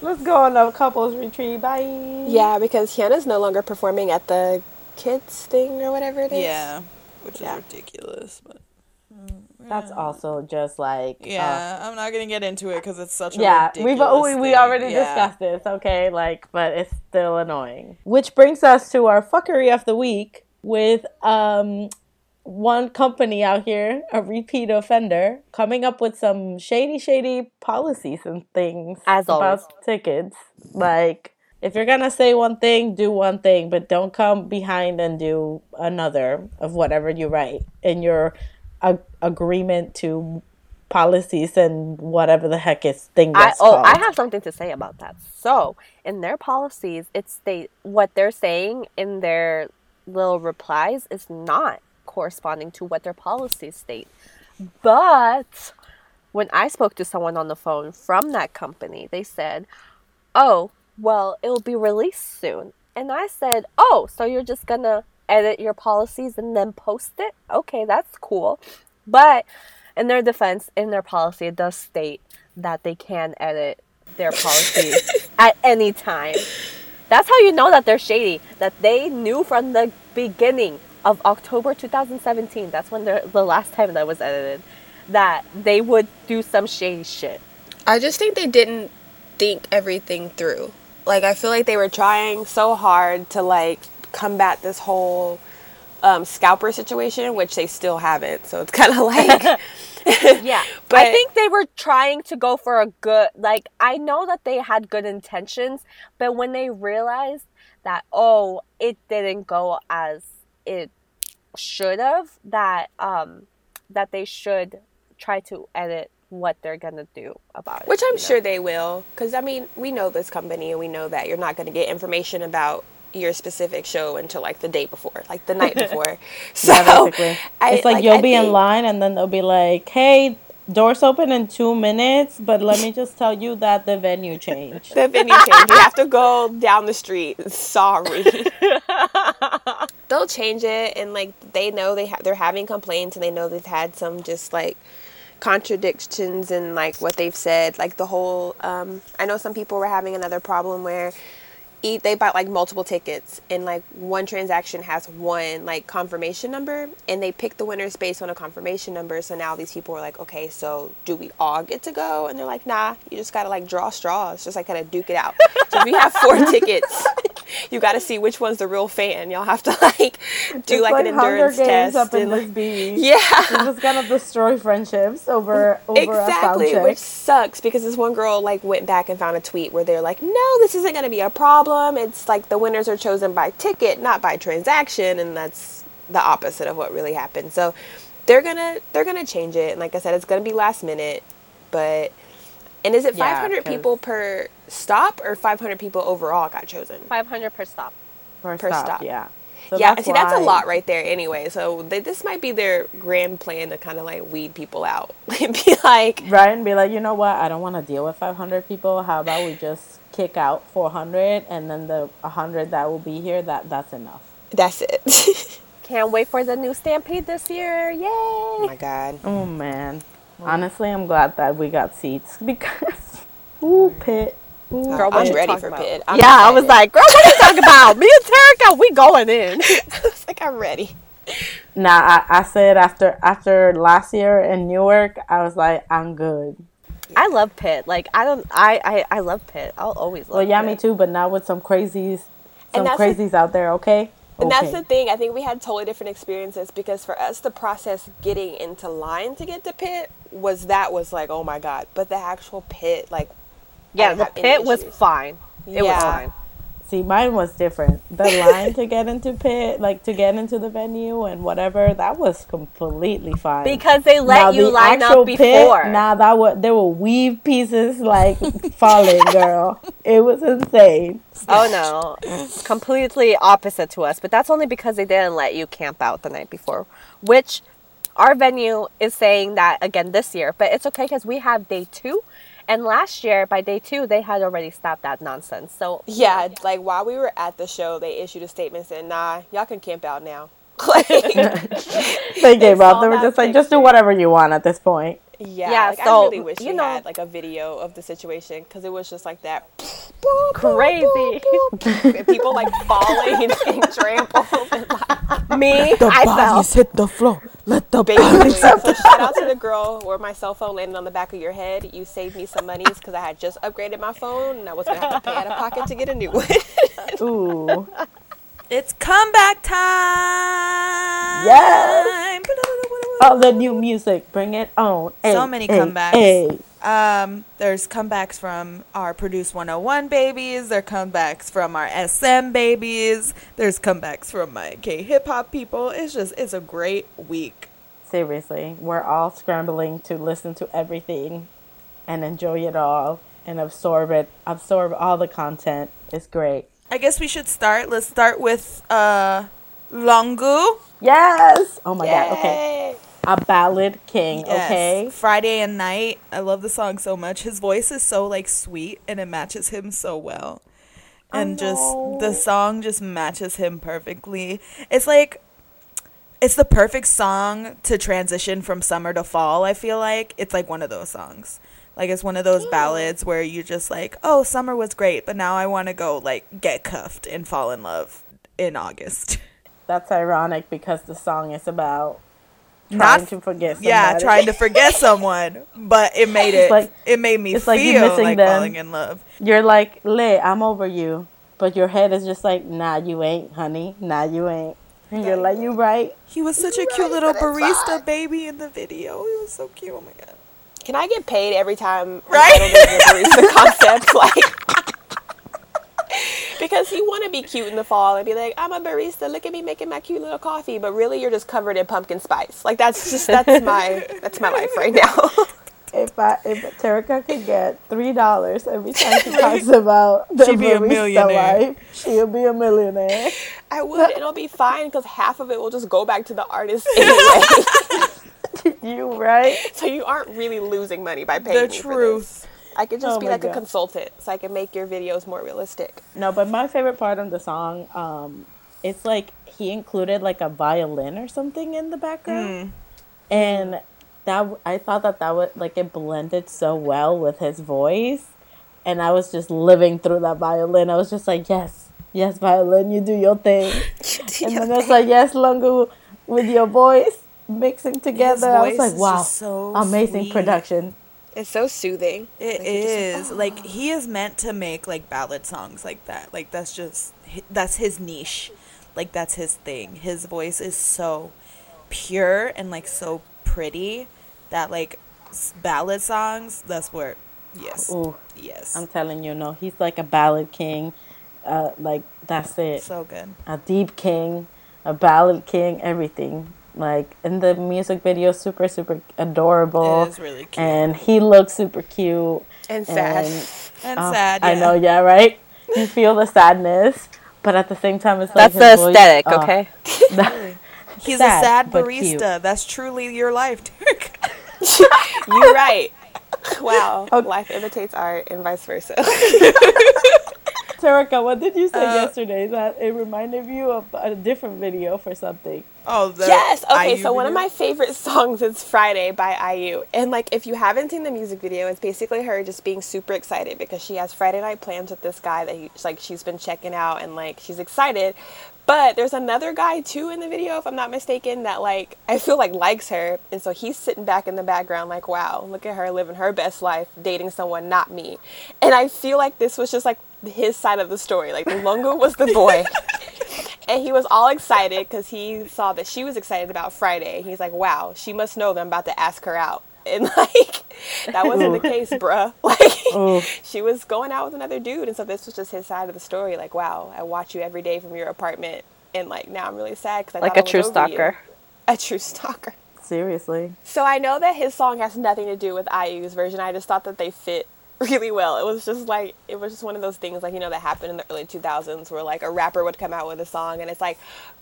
Speaker 1: Let's go on a couples retreat. Bye.
Speaker 2: Yeah, because HyunA's no longer performing at the kids thing or whatever it is.
Speaker 3: Yeah, which is
Speaker 2: Yeah.
Speaker 3: ridiculous. But
Speaker 1: That's also just like uh,
Speaker 3: yeah, I'm not gonna get into it because it's such a
Speaker 1: yeah, we've we, we already
Speaker 3: Yeah.
Speaker 1: discussed this, okay? Like, but it's still annoying. Which brings us to our fuckery of the week with um one company out here, a repeat offender, coming up with some shady, shady policies and things
Speaker 4: As
Speaker 1: about
Speaker 4: always.
Speaker 1: tickets. Like, if you're gonna say one thing, do one thing, but don't come behind and do another of whatever you write in your a- agreement to policies and whatever the heck is thing
Speaker 4: I oh
Speaker 1: called.
Speaker 4: I have something to say about that. So in their policies, it's they what they're saying in their little replies is not corresponding to what their policies state. But when I spoke to someone on the phone from that company, they said, "Oh, well, it'll be released soon." And I said, "Oh, so you're just gonna edit your policies and then post it? Okay, that's cool." But in their defense, in their policy, it does state that they can edit their policies at any time. That's how you know that they're shady. That they knew from the beginning of October 2017. That's when the last time that was edited. That they would do some shady shit.
Speaker 2: I just think they didn't think everything through. Like I feel like they were trying so hard to like combat this whole um, scalper situation, which they still haven't. So it's kind of like
Speaker 4: Yeah.
Speaker 2: But-
Speaker 4: I think they were trying to go for a good like I know that they had good intentions, but when they realized that oh, it didn't go as it should have, that um that they should try to edit what they're gonna do about it.
Speaker 2: Which I'm
Speaker 4: you know?
Speaker 2: sure they will, because I mean, we know this company and we know that you're not going to get information about your specific show until like the day before, like the night before. So
Speaker 1: Yeah.
Speaker 2: I-
Speaker 1: it's like, you'll
Speaker 2: I
Speaker 1: be in line and then they'll be like, "Hey, doors open in two minutes, but let me just tell you that the venue changed."
Speaker 2: The venue change. You have to go down the street. Sorry. They'll change it, and like they know they ha- they're having complaints, and they know they've had some just like contradictions in like what they've said. Like the whole. Um, I know some people were having another problem where. Eat, they bought like multiple tickets and like one transaction has one like confirmation number and they picked the winners based on a confirmation number. So now these people are like okay so do we all get to go? And they're like nah you just gotta like draw straws just like kind of duke it out. So if we have four tickets you gotta see which one's the real fan. Y'all have to like do
Speaker 1: It's
Speaker 2: like, an endurance test
Speaker 1: up in
Speaker 2: and,
Speaker 1: this
Speaker 2: like, yeah
Speaker 1: You're just gonna destroy friendships over over
Speaker 2: exactly
Speaker 1: a sound
Speaker 2: which sucks because this one girl like went back and found a tweet where they're like no this isn't going to be a problem. It's like the winners are chosen by ticket not by transaction and that's the opposite of what really happened. So they're gonna they're gonna change it. And like i said it's gonna be last minute but and is it
Speaker 1: Yeah,
Speaker 2: people per stop or 500 people overall got chosen
Speaker 4: five hundred per stop.
Speaker 1: per,
Speaker 2: per
Speaker 1: stop,
Speaker 2: stop.
Speaker 1: Yeah. So
Speaker 2: yeah see that's a lot right there anyway so they, this might be their grand plan to kind of like weed people out and be like
Speaker 1: Right, and be like, you know what? I don't want to deal with 500 people. How about we just kick out 400, and then the 100 that will be here, that that's enough.
Speaker 2: that's it
Speaker 4: Can't wait for the new Stampede this year. Yay!
Speaker 2: oh my god
Speaker 1: Oh man, honestly, I'm glad that we got seats because, ooh, pit. Ooh,
Speaker 4: Girl, what
Speaker 2: I'm
Speaker 4: you
Speaker 2: ready
Speaker 4: talking
Speaker 2: for
Speaker 4: about?
Speaker 2: pit. I'm
Speaker 4: yeah, I was like, girl, what are you talking about? Me and Terica, we going in.
Speaker 2: I was like, I'm ready.
Speaker 1: Nah, I, I said after after last year in Newark, I was like, I'm good.
Speaker 4: I love pit. Like I don't. I I, I love pit. I'll always love.
Speaker 1: Well, yeah,
Speaker 4: pit.
Speaker 1: me too. But not with some crazies, some
Speaker 2: And that's the-
Speaker 1: crazies out there. Okay.
Speaker 2: And that's the thing. I think we had totally different experiences because for us, the process getting into line to get to pit was that was like, oh my god. But the actual pit, like,
Speaker 4: Yeah, the Pit was fine. It was fine.
Speaker 1: See, mine was different. The line to get into pit, like to get into the venue and whatever, that was completely fine.
Speaker 4: Because they let
Speaker 1: Now,
Speaker 4: you
Speaker 1: the
Speaker 4: line up before.
Speaker 1: Now that was there were weave pieces like falling, girl. It was insane.
Speaker 4: Oh no, it's completely opposite to us. But that's only because they didn't let you camp out the night before, which our venue is saying that again this year. But it's okay because we have day two, and last year by day two they had already stopped that nonsense. So
Speaker 2: Yeah, like while we were at the show, they issued a statement saying, nah, y'all can camp out now. like,
Speaker 1: they gave
Speaker 2: saw
Speaker 1: up. They were
Speaker 2: that
Speaker 1: just like, just do whatever you want at this point.
Speaker 2: Yeah,
Speaker 4: Yeah,
Speaker 2: like,
Speaker 4: so,
Speaker 2: I really wish
Speaker 4: you
Speaker 2: we
Speaker 4: know-
Speaker 2: had like a video of the situation because it was just like that.
Speaker 4: Crazy.
Speaker 2: and people like falling and getting trampled. And, like,
Speaker 4: Me, I fell.
Speaker 1: hit the floor. Let the
Speaker 2: basically. So shout out to the girl where my cell phone landed on the back of your head. You saved me some monies because I had just upgraded my phone and I was gonna have to pay out of pocket to get a new one.
Speaker 1: Ooh.
Speaker 3: It's comeback time.
Speaker 1: Yes. Oh, the new music. Bring it on.
Speaker 3: So
Speaker 1: Ay,
Speaker 3: many
Speaker 1: ay,
Speaker 3: comebacks.
Speaker 1: ay.
Speaker 3: Um, there's comebacks from our Produce 101 babies. There are comebacks from our SM babies. There's comebacks from my K hip hop people. It's just, it's a great week.
Speaker 1: Seriously, we're all scrambling to listen to everything and enjoy it all and absorb it, absorb all the content. It's great.
Speaker 3: I guess we should start. Let's start with uh, Longu.
Speaker 1: Yes. Oh my god. Okay. A ballad king.
Speaker 3: Yes.
Speaker 1: Okay.
Speaker 3: Friday and Night. I love the song so much. His voice is so like sweet and it matches him so well. And just the song just matches him perfectly. It's like it's the perfect song to transition from summer to fall, I feel like. It's like one of those songs. Like it's one of those ballads where you just like, "Oh, summer was great, but now I want to go like get cuffed and fall in love in August."
Speaker 1: That's ironic because the song is about trying
Speaker 3: Not-
Speaker 1: to forget. Somebody.
Speaker 3: Yeah, trying to forget someone, but it made it.
Speaker 1: like-
Speaker 3: it made me
Speaker 1: it's
Speaker 3: feel
Speaker 1: like you're missing
Speaker 3: like
Speaker 1: them.
Speaker 3: falling in love.
Speaker 1: You're like, Lit, I'm over you, but your head is just like, Nah, you ain't, honey. Nah, you ain't. And you're like, you right.
Speaker 3: He was such a cute little barista baby in the video. He was so cute. Oh my god.
Speaker 2: Can I get paid every time
Speaker 3: Right?
Speaker 2: I don't know the concept? Like, because you want to be cute in the fall and be like, I'm a barista. Look at me making my cute little coffee. But really, you're just covered in pumpkin spice. Like that's just that's my that's my life right now.
Speaker 1: If I if Terica could get three dollars every time she talks about the
Speaker 3: She'd be a
Speaker 1: barista
Speaker 3: millionaire.
Speaker 1: life, she'll be a millionaire.
Speaker 2: I would. It'll be fine because half of it will just go back to the artist anyway.
Speaker 1: You right?
Speaker 2: so you aren't really losing money by paying
Speaker 3: The
Speaker 2: me for
Speaker 3: truth.
Speaker 2: this. I could just
Speaker 1: Oh
Speaker 2: be
Speaker 1: my
Speaker 2: like a consultant, so I can make your videos more realistic.
Speaker 1: No, but my favorite part of the song, um, it's like he included like a violin or something in the background, and that I thought that that would like it blended so well with his voice, and I was just living through that violin. I was just like, yes, yes, violin, you do your thing, and then it's like, yes, Lungu, with your voice mixing together. I was
Speaker 3: voice
Speaker 1: like,
Speaker 3: is
Speaker 1: wow,
Speaker 3: just so
Speaker 1: amazing
Speaker 3: sweet.
Speaker 1: production.
Speaker 2: It's so soothing.
Speaker 3: It
Speaker 2: Like, you're just
Speaker 3: is like he is meant to make like ballad songs like that. Like that's just that's his niche. Like that's his thing. His voice is so pure and like so pretty that like ballad songs. That's where, yes,
Speaker 1: Ooh,
Speaker 3: yes,
Speaker 1: I'm telling you, no, he's like a ballad king. Uh, like that's it.
Speaker 3: so good.
Speaker 1: a deep king, a ballad king, everything. Like in the music video, super super adorable,
Speaker 3: It is really cute
Speaker 1: and he looks super cute.
Speaker 2: and sad.
Speaker 1: And,
Speaker 3: and
Speaker 1: oh,
Speaker 3: sad.
Speaker 1: I know, yeah, right. You feel the sadness, but at the same time, it's
Speaker 4: That's
Speaker 1: like that's
Speaker 4: the
Speaker 1: his voice-
Speaker 4: aesthetic,
Speaker 1: oh,
Speaker 4: okay?
Speaker 1: that-
Speaker 3: He's
Speaker 1: sad,
Speaker 3: a sad barista. That's truly your life, Derek.
Speaker 2: You're right. Wow.
Speaker 1: Okay.
Speaker 2: Life imitates art and vice versa.
Speaker 1: Terica, what did you say
Speaker 3: Uh,
Speaker 1: yesterday? That it reminded you of a different video for something.
Speaker 3: Oh, the
Speaker 2: yes. Okay.
Speaker 3: IU
Speaker 2: So one of my favorite songs is Friday by IU. And like if you haven't seen the music video, it's basically her just being super excited because she has Friday night plans with this guy that he, like she's been checking out and like she's excited. But there's another guy too in the video, if I'm not mistaken, that like I feel like likes her, and so he's sitting back in the background like, wow, look at her living her best life, dating someone not me. And I feel like this was just like his side of the story. Like Lungu was the boy, and he was all excited because he saw that she was excited about Friday. He's like, wow, she must know that I'm about to ask her out. And like that wasn't the case, bruh. Like she was going out with another dude, and so this was just his side of the story. Like, wow, I watch you every day from your apartment, and like now I'm really sad because I
Speaker 4: Like a
Speaker 2: I
Speaker 4: true
Speaker 2: over you.
Speaker 4: stalker.
Speaker 2: A true stalker.
Speaker 1: Seriously,
Speaker 2: So I know that his song has nothing to do with IU's version. I just thought that they fit really well. It was just like it was just one of those things like you know that happened in the early 2000s where like a rapper would come out with a song and it's like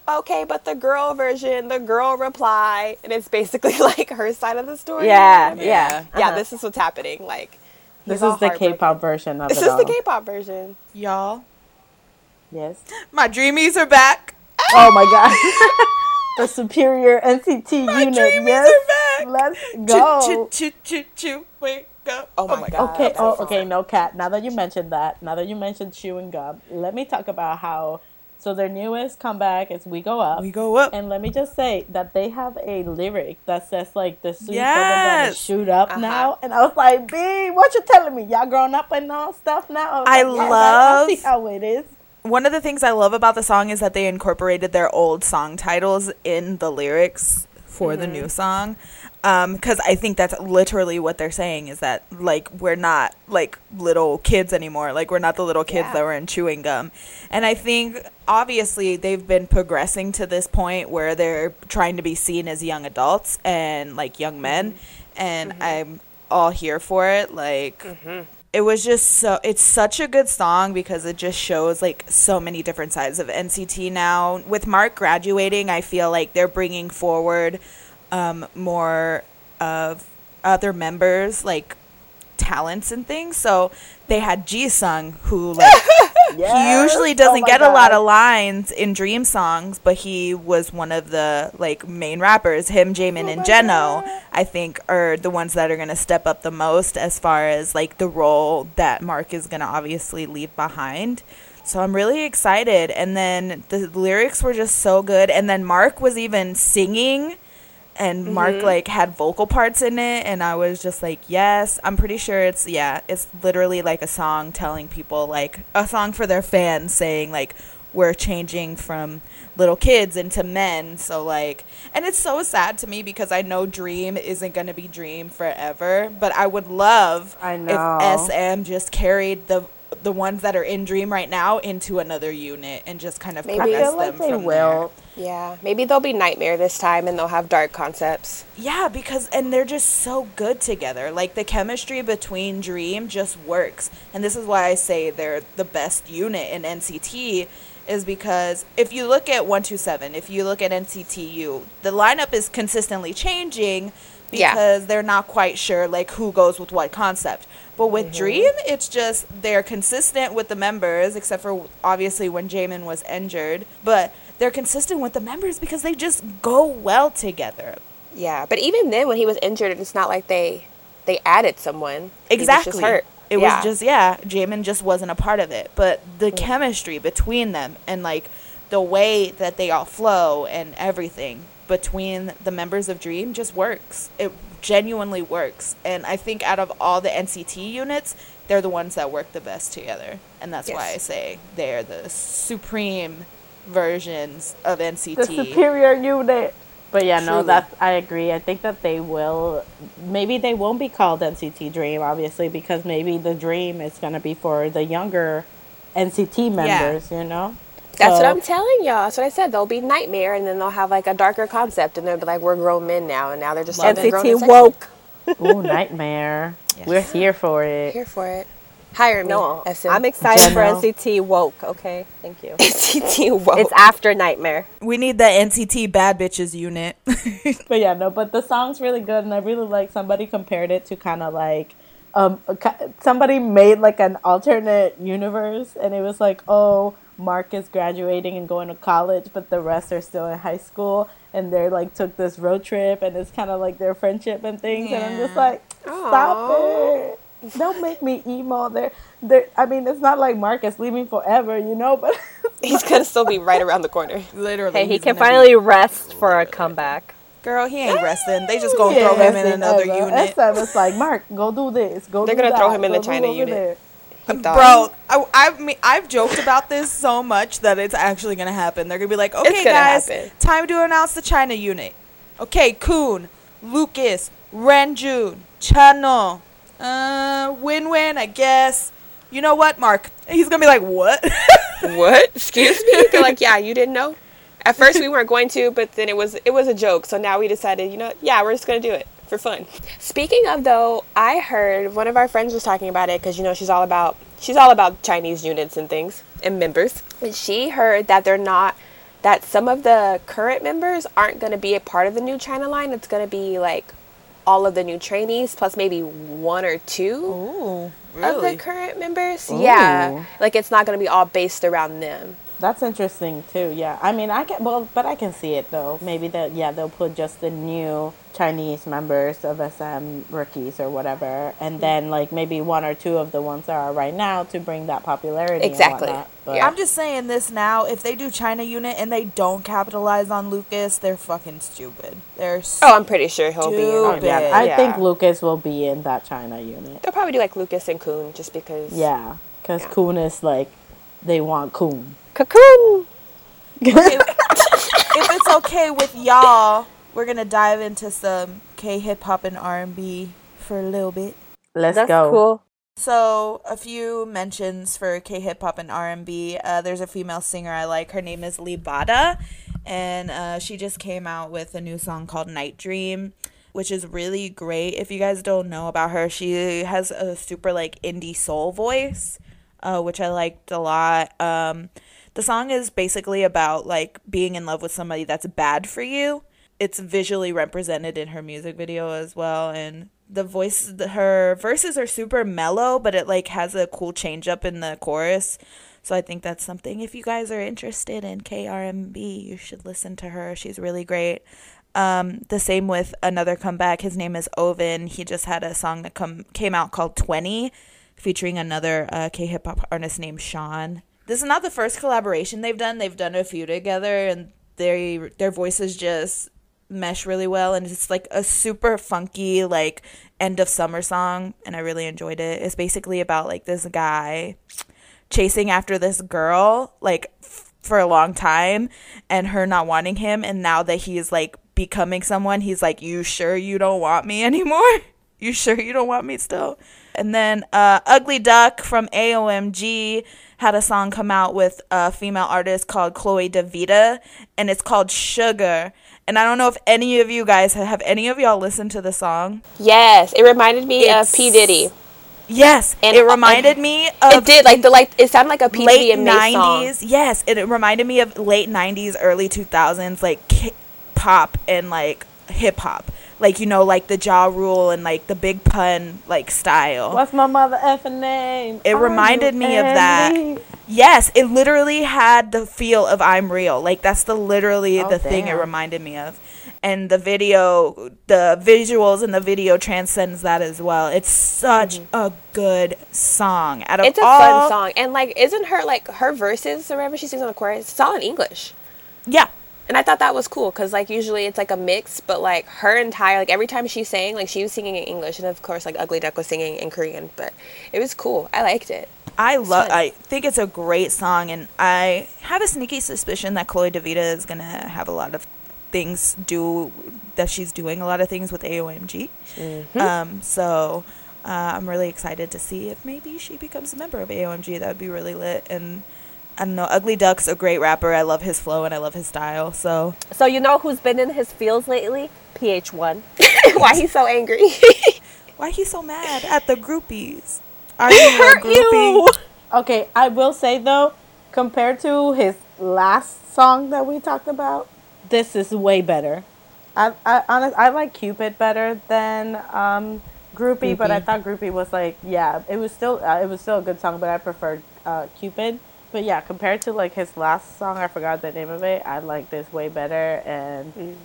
Speaker 2: okay, but the girl version, the girl reply, and it's basically like her side of the story.
Speaker 4: Yeah,
Speaker 3: Yeah.
Speaker 4: yeah.
Speaker 2: Yeah,
Speaker 4: uh-huh.
Speaker 2: this is what's happening. Like
Speaker 1: this is the. K-pop version of
Speaker 2: This
Speaker 1: it
Speaker 2: is
Speaker 1: all.
Speaker 2: the K-pop version.
Speaker 3: y'all.
Speaker 1: Yes.
Speaker 3: My dreamies are back.
Speaker 1: Oh my god. the superior NCT unit.
Speaker 3: dreamies
Speaker 1: Yes,
Speaker 3: are back.
Speaker 1: let's
Speaker 3: Choo,
Speaker 1: go.
Speaker 3: choo, choo, choo, choo, wake.
Speaker 2: Oh my God.
Speaker 1: Okay,
Speaker 2: That's
Speaker 1: oh, okay, no cat. Now that you mentioned that, now that you mentioned chewing gum, let me talk about how. So their newest comeback is "We Go Up,"
Speaker 3: We go up.
Speaker 1: and let me just say that they have a lyric that says like the suits
Speaker 3: Yes.
Speaker 1: gonna shoot up
Speaker 2: Uh-huh.
Speaker 1: now, and I was like, "B, what you telling me? Y'all grown up and all stuff now?" was
Speaker 3: I
Speaker 1: like, "Yes,
Speaker 3: love-
Speaker 1: I see how it is.
Speaker 3: One of the things I love about the song is that they incorporated their old song titles in the lyrics for the new song. Um, because I think that's literally what they're saying is that, like, we're not, like, little kids anymore. Like, we're not the little kids
Speaker 2: Yeah.
Speaker 3: that were in chewing gum. And I think, obviously, they've been progressing to this point where they're trying to be seen as young adults and, like, young men. Mm-hmm. And mm-hmm. I'm all here for it. Like, mm-hmm. It was just so it's such a good song because it just shows like so many different sides of NCT now. With Mark graduating, I feel like they're bringing forward um, more of other members like talents and things. So they had Jisung who like he usually
Speaker 1: Oh
Speaker 3: doesn't
Speaker 1: my
Speaker 3: get a lot of lines in Dream songs, but he was one of the like main rappers. Him, Jaemin, and Jeno, I think, are the ones that are gonna step up the most as far as like the role that Mark is gonna obviously leave behind. So I'm really excited. And then the lyrics were just so good. And then Mark was even singing and Mark mm-hmm. like had vocal parts in it and I was just like, "Yes, I'm pretty sure it's yeah, it's literally like a song telling people like a song for their fans saying like we're changing from little kids into men." So like and it's so sad to me because I know Dream isn't going to be Dream forever, but I would love
Speaker 1: I know.
Speaker 3: if SM just carried the the ones that are in Dream right now into another unit and just kind of
Speaker 2: Maybe.
Speaker 3: Progress
Speaker 1: feel like they will.
Speaker 2: Yeah, maybe they'll be Nightmare this time and they'll have dark concepts.
Speaker 3: Yeah, because and they're just so good together. Like the chemistry between Dream just works. And this is why I say they're the best unit in NCT is because if you look at 127, if you look at NCT U, the lineup is consistently changing
Speaker 2: Yeah.
Speaker 3: because they're not quite sure like who goes with what concept. But with mm-hmm. Dream, it's just they're consistent with the members except for obviously when Jaemin was injured, but they're consistent with the members because they just go well together.
Speaker 2: Yeah, but even then, when he was injured, it's not like they they added someone.
Speaker 3: Exactly.
Speaker 2: just hurt.
Speaker 3: It
Speaker 2: Yeah.
Speaker 3: was just yeah, Jaemin just wasn't a part of it. But the mm. chemistry between them and like the way that they all flow and everything between the members of Dream just works. It genuinely works. And I think out of all the NCT units, they're the ones that work the best together. And that's why I say they're the supreme versions of NCT.
Speaker 1: the superior unit. But yeah, no,
Speaker 3: Truly.
Speaker 1: that's I agree. I think that they will. Maybe they won't be called NCT Dream, obviously, because maybe the Dream is gonna be for the younger NCT members. Yeah. You know.
Speaker 2: That's what I'm telling y'all. That's what I said. They'll be Nightmare, and then they'll have like a darker concept, and they'll be like, "We're grown men now," and now they're just
Speaker 3: Love
Speaker 2: like,
Speaker 3: it.
Speaker 2: grown
Speaker 1: NCT woke. Ooh, nightmare.
Speaker 3: Yes.
Speaker 1: We're here for it.
Speaker 2: Here for it. Hire me.
Speaker 4: No,
Speaker 2: SM.
Speaker 4: I'm excited for NCT woke. Okay, thank you.
Speaker 2: NCT woke.
Speaker 4: It's after Nightmare.
Speaker 3: we need the NCT bad bitches unit.
Speaker 1: But yeah, no, but the song's really good, and I really like somebody compared it to kind of like, um, somebody made like an alternate universe, and it was like, oh, Mark is graduating and going to college, but the rest are still in high school, and they're like took this road trip, and it's kind of like their friendship and things, and I'm just like, stop it. Don't make me emo. There, there. I mean, it's not like Mark is leaving forever, you know. But
Speaker 2: He's gonna still be right around the corner.
Speaker 3: Literally.
Speaker 4: Hey, he can
Speaker 3: gonna be-
Speaker 4: finally rest for a comeback.
Speaker 3: Girl, he ain't resting. They just gonna
Speaker 1: Yeah,
Speaker 3: throw him in another
Speaker 1: uh,
Speaker 3: unit.
Speaker 1: SM was like, Mark, go do this. Go.
Speaker 2: They're gonna throw him in the
Speaker 1: go do
Speaker 2: China unit.
Speaker 1: there."
Speaker 2: I'm done.
Speaker 3: Bro, I, I mean, I've joked about this so much that it's actually gonna happen. They're gonna be like, okay, guys,
Speaker 2: happen.
Speaker 3: time to announce the China unit. Okay, Kun, Lucas, Renjun, Chenle, uh, Win Win, I guess. You know what, Mark? He's gonna be like, what?
Speaker 2: what? Excuse me? They're like, yeah, you didn't know. At first we weren't going to, but then it was it was a joke. So now we decided, you know, yeah, we're just gonna do it for fun. Speaking of though, I heard one of our friends was talking about it because you know she's all about she's all about Chinese units and things and members. And she heard that they're not that some of the current members aren't going to be a part of the new China line. It's going to be like all of the new trainees plus maybe one or two
Speaker 3: Ooh,
Speaker 2: of the current members. Yeah, like it's not going to be all based around them.
Speaker 1: That's interesting too. Yeah, I mean, I can well, but I can see it though. Maybe that yeah, they'll put just the new Chinese members of SM rookies or whatever, and hmm. then like maybe one or two of the ones that are right now to bring that popularity. and
Speaker 2: Exactly.
Speaker 1: whatnot.
Speaker 2: Yeah.
Speaker 3: I'm just saying this now. If they do China unit and they don't capitalize on Lucas, they're fucking stupid. They're
Speaker 2: Oh, I'm pretty sure he'll be in.
Speaker 1: Oh,
Speaker 3: Stupid.
Speaker 1: yeah. I
Speaker 2: Yeah.
Speaker 1: think Lucas will be in that China unit.
Speaker 2: They'll probably do like Lucas and Kun just because.
Speaker 1: Yeah, because
Speaker 2: Yeah.
Speaker 1: Kun is like they want Kun.
Speaker 2: Cocoon.
Speaker 3: if it's okay with y'all, we're gonna dive into some K hip hop and R and B for a little bit.
Speaker 1: Let's
Speaker 4: That's
Speaker 1: go.
Speaker 4: cool.
Speaker 3: So a few mentions for K hip hop and R and B. Uh, there's a female singer I like. Her name is Libada, and uh, she just came out with a new song called Night Dream, which is really great. If you guys don't know about her, she has a super like indie soul voice, uh, which I liked a lot. Um, the song is basically about like being in love with somebody that's bad for you. It's visually represented in her music video as well, and the voice, her verses are super mellow, but it like has a cool change up in the chorus. So I think that's something. If you guys are interested in KRMB, you should listen to her. She's really great. Um, the same with another comeback. His name is Ovin. He just had a song that come came out called Twenty, featuring another uh, K hip hop artist named Sean. This is not the first collaboration they've done. They've done a few together, and they their voices just mesh really well. And it's like a super funky like end of summer song, and I really enjoyed it. It's basically about like this guy chasing after this girl like f- for a long time and her not wanting him and now that he's like becoming someone he's like you sure you don't want me anymore you sure you don't want me still and then uh ugly duck from aomg had a song come out with a female artist called chloe davita and it's called sugar and i don't know if any of you guys have any of y'all listened to the song
Speaker 2: Yes, it reminded me
Speaker 3: It's-
Speaker 2: of P Diddy.
Speaker 3: yes
Speaker 2: And-
Speaker 3: it reminded me of
Speaker 2: It did like the like. It sounded like a P Diddy
Speaker 3: late
Speaker 2: and.
Speaker 3: 90s yes it, it reminded me of late 90s early 2000s like K- pop and like hip hop like you know like the Ja Rule and like the Big Pun like style
Speaker 1: What's my mother effing name?
Speaker 3: It
Speaker 1: Are
Speaker 3: reminded
Speaker 1: you
Speaker 3: me of that.
Speaker 1: Andy?
Speaker 3: yes it literally had the feel of i'm real like that's the literally
Speaker 1: Oh,
Speaker 3: the thing it reminded me of and the video the visuals and the video transcends that as well it's such a good song out of
Speaker 2: Mm-hmm. It's a
Speaker 3: all,
Speaker 2: fun song, and like, isn't her like her verses or whatever she sings on the chorus? It's all in English.
Speaker 3: yeah
Speaker 2: And I thought that was cool because like usually it's like a mix, but like her entire like every time she sang, like she was singing in English, and of course like Ugly Duck was singing in Korean. But it was cool. I liked it.
Speaker 3: I love. I think it's a great song, and I have a sneaky suspicion that Chloe Davita is gonna have a lot of things do that she's doing a lot of things with AOMG.
Speaker 2: Mm-hmm.
Speaker 3: Um, so uh, I'm really excited to see if maybe she becomes a member of AOMG. That would be really lit. And I don't know, Ugly Duck's a great rapper. I love his flow and I love his style. So
Speaker 4: So you know who's been in his fields lately? PH1.
Speaker 2: Why he's so angry?
Speaker 3: why he's so mad at the groupies? Are you a groupie?
Speaker 1: Okay, I will say though, compared to his last song that we talked about, this is way better. I I honest, I like Cupid better than um, Groupie, but I thought Groupie was like yeah, it was still uh, it was still a good song, but I preferred uh, Cupid. But yeah, compared to like his last song, I forgot the name of it. I like this way better, and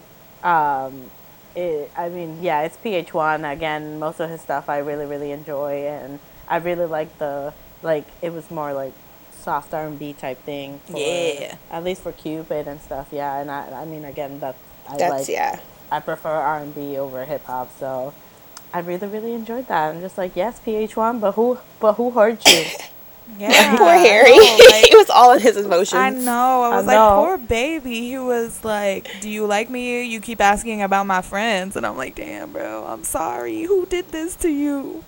Speaker 1: um, it, I mean, yeah, it's PH1 again. Most of his stuff I really, really enjoy, and I really like the like it was more like soft R and B type thing. For,
Speaker 3: Yeah.
Speaker 1: at least for Cupid and stuff. Yeah, and I, I mean, again, that I
Speaker 2: That's
Speaker 1: like.
Speaker 2: yeah.
Speaker 1: I prefer R and B over hip hop, so I really, really enjoyed that. I'm just like, yes, PH1, but who, but who hurt you?
Speaker 3: Yeah,
Speaker 2: Poor Harry.
Speaker 3: know, like-
Speaker 2: he was all in his emotions.
Speaker 3: I know. I
Speaker 1: I
Speaker 3: was
Speaker 1: know.
Speaker 3: like, poor baby. He was like, "Do you like me? You keep asking about my friends," and I'm like, "Damn, bro. I'm sorry. Who did this to you?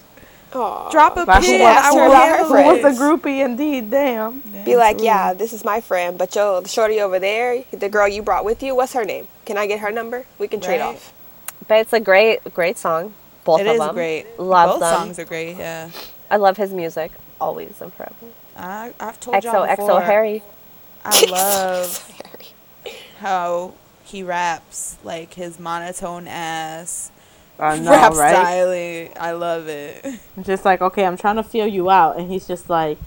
Speaker 2: Aw.
Speaker 3: Drop a pin. I will
Speaker 2: was-
Speaker 3: handle
Speaker 2: who
Speaker 1: Who was a groupie indeed? Damn.
Speaker 2: Be like, yeah, this is my friend, but yo, the shorty over there, the girl you brought with you, what's her name? Can I get her number? We can trade
Speaker 3: Right.
Speaker 2: off.
Speaker 4: But it's a great, great song. Both
Speaker 3: It
Speaker 4: of
Speaker 3: is
Speaker 4: them.
Speaker 3: great.
Speaker 4: Love
Speaker 3: Both
Speaker 4: them.
Speaker 3: songs are great. Yeah.
Speaker 4: I love his music. Always and forever.
Speaker 3: I, I've told y'all before.
Speaker 4: XO Harry.
Speaker 3: I love how he raps, like his monotone ass
Speaker 1: I know,
Speaker 3: rap
Speaker 1: right?
Speaker 3: styling. I love it.
Speaker 1: I'm just like, okay, I'm trying to feel you out, and he's just like,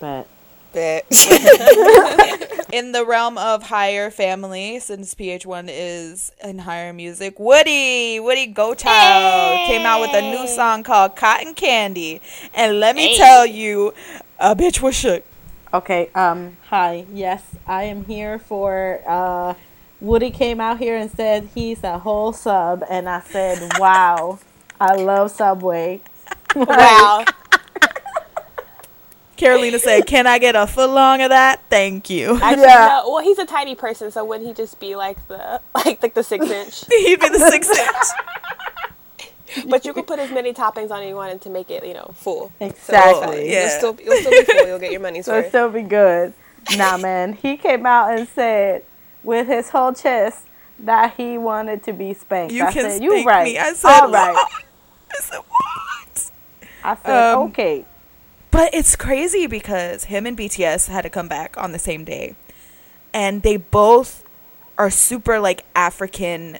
Speaker 1: but
Speaker 2: bitch.
Speaker 3: in the realm of H1GHR family, since PH1 is in H1GHR Music, Woodie, Woody Go Child came out with a new song called Cotton Candy. And let me tell you, a bitch was shook.
Speaker 1: Okay, um, hi. Yes, I am here for uh Woodie came out here and said he's a whole sub and I said, Wow, I love Subway.
Speaker 2: wow.
Speaker 3: Carolina said, Can I get a foot long of that? Thank you.
Speaker 2: Actually,
Speaker 1: Yeah.
Speaker 2: no. Well, he's a tiny person, so wouldn't he just be like the like like the six inch?
Speaker 3: He'd be the six inch.
Speaker 2: but you could put as many toppings on it you wanted to make it, you know, full.
Speaker 1: Exactly.
Speaker 3: Yeah.
Speaker 2: You'll still, you'll still be full. You'll get your money's
Speaker 1: So it'll still be good. Nah man, he came out and said with his whole chest that he wanted to be spanked.
Speaker 3: You
Speaker 1: I
Speaker 3: can
Speaker 1: said, you
Speaker 3: spank
Speaker 1: right.
Speaker 3: me. I said,
Speaker 1: All right.
Speaker 3: I said, What?
Speaker 1: I said,
Speaker 3: Um,
Speaker 1: okay.
Speaker 3: But it's crazy because him and BTS had to come back on the same day. And they both are super like African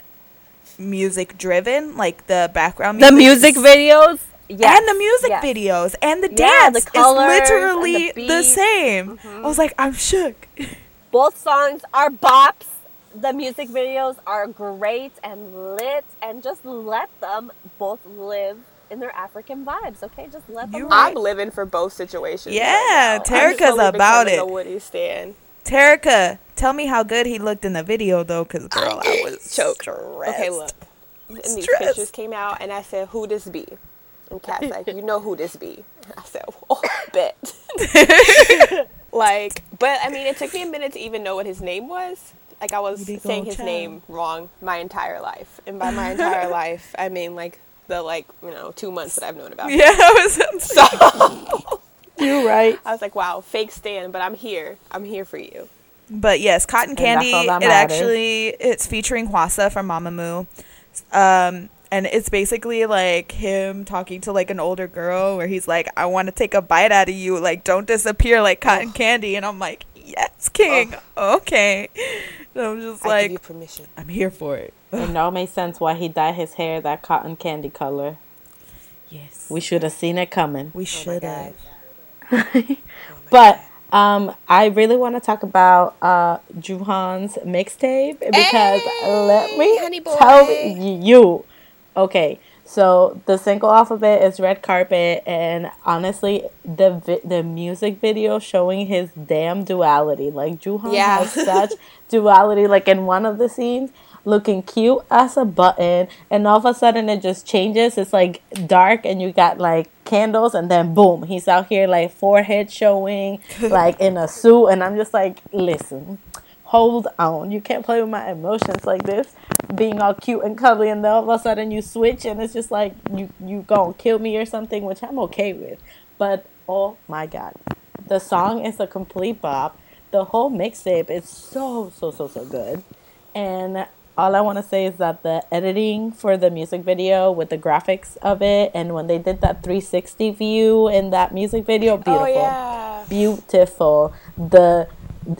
Speaker 3: music driven, like the background
Speaker 4: The
Speaker 3: music
Speaker 4: music videos. Yes,
Speaker 3: and the music
Speaker 4: yes.
Speaker 3: videos and the
Speaker 4: Yeah,
Speaker 3: dance
Speaker 4: colors
Speaker 3: is literally
Speaker 4: the
Speaker 3: the, same. Mm-hmm. I was like, I'm shook.
Speaker 4: Both songs are bops. The music videos are great and lit, and just let them both live in their African vibes. Okay, just let them.
Speaker 3: You
Speaker 4: live.
Speaker 2: I'm living for both situations.
Speaker 3: Yeah,
Speaker 2: right now. I'm
Speaker 3: Terica's about
Speaker 2: becoming
Speaker 3: it.
Speaker 2: A Woodie stan.
Speaker 3: Terica, tell me how good he looked in the video though, because girl, I was
Speaker 2: choked.
Speaker 3: stressed.
Speaker 2: Okay, look. And these
Speaker 3: Stress.
Speaker 2: pictures came out, and I said, "Who this be?" And Kat's like, "You know who this be?" I said, "Oh, bet." like, but I mean, it took me a minute to even know what his name was. Like, I was saying his
Speaker 3: Gochild.
Speaker 2: name wrong my entire life, and by my entire life, I mean like the like you know two months that I've known about.
Speaker 3: Yeah, I was.
Speaker 2: So
Speaker 1: You're right.
Speaker 2: I was like, "Wow, fake Stan," but I'm here. I'm here for you.
Speaker 3: But yes, Cotton
Speaker 1: that's
Speaker 3: Candy. It
Speaker 1: matters.
Speaker 3: actually it's featuring Hwasa from Mamamoo. Um and it's basically like him talking to like an older girl where he's like, I want to take a bite out of you. Like, don't disappear like cotton candy. And I'm like, Yes, King. Okay. And I'm just
Speaker 2: I
Speaker 3: like,
Speaker 2: give you permission.
Speaker 3: I'm here for it.
Speaker 1: It now makes sense why he dyed his hair that cotton candy color.
Speaker 3: Yes.
Speaker 1: We should have seen it coming.
Speaker 3: We
Speaker 2: Oh
Speaker 3: should
Speaker 2: God.
Speaker 3: have.
Speaker 1: But um, I really want to talk about uh, Juhan's mixtape because let me
Speaker 2: honey
Speaker 1: tell you. Okay, so the single alphabet is red carpet, and honestly, the vi- the music video showing his damn duality. Like Juhan
Speaker 2: Yeah.
Speaker 1: has such duality. Like in one of the scenes, looking cute as a button, and all of a sudden it just changes. It's like dark, and you got like candles, and then boom, he's out here like forehead showing, like in a suit, and I'm just like, listen, hold on, you can't play with my emotions like this, being all cute and cuddly, and then all of a sudden you switch, and it's just like you you gonna kill me or something, which I'm okay with, but oh my god, the song is a complete bop. The whole mixtape is so so so so good, and all I want to say is that the editing for the music video with the graphics of it, and when they did that 360 view in that music video, oh, beautiful,
Speaker 2: Oh yeah.
Speaker 1: beautiful. The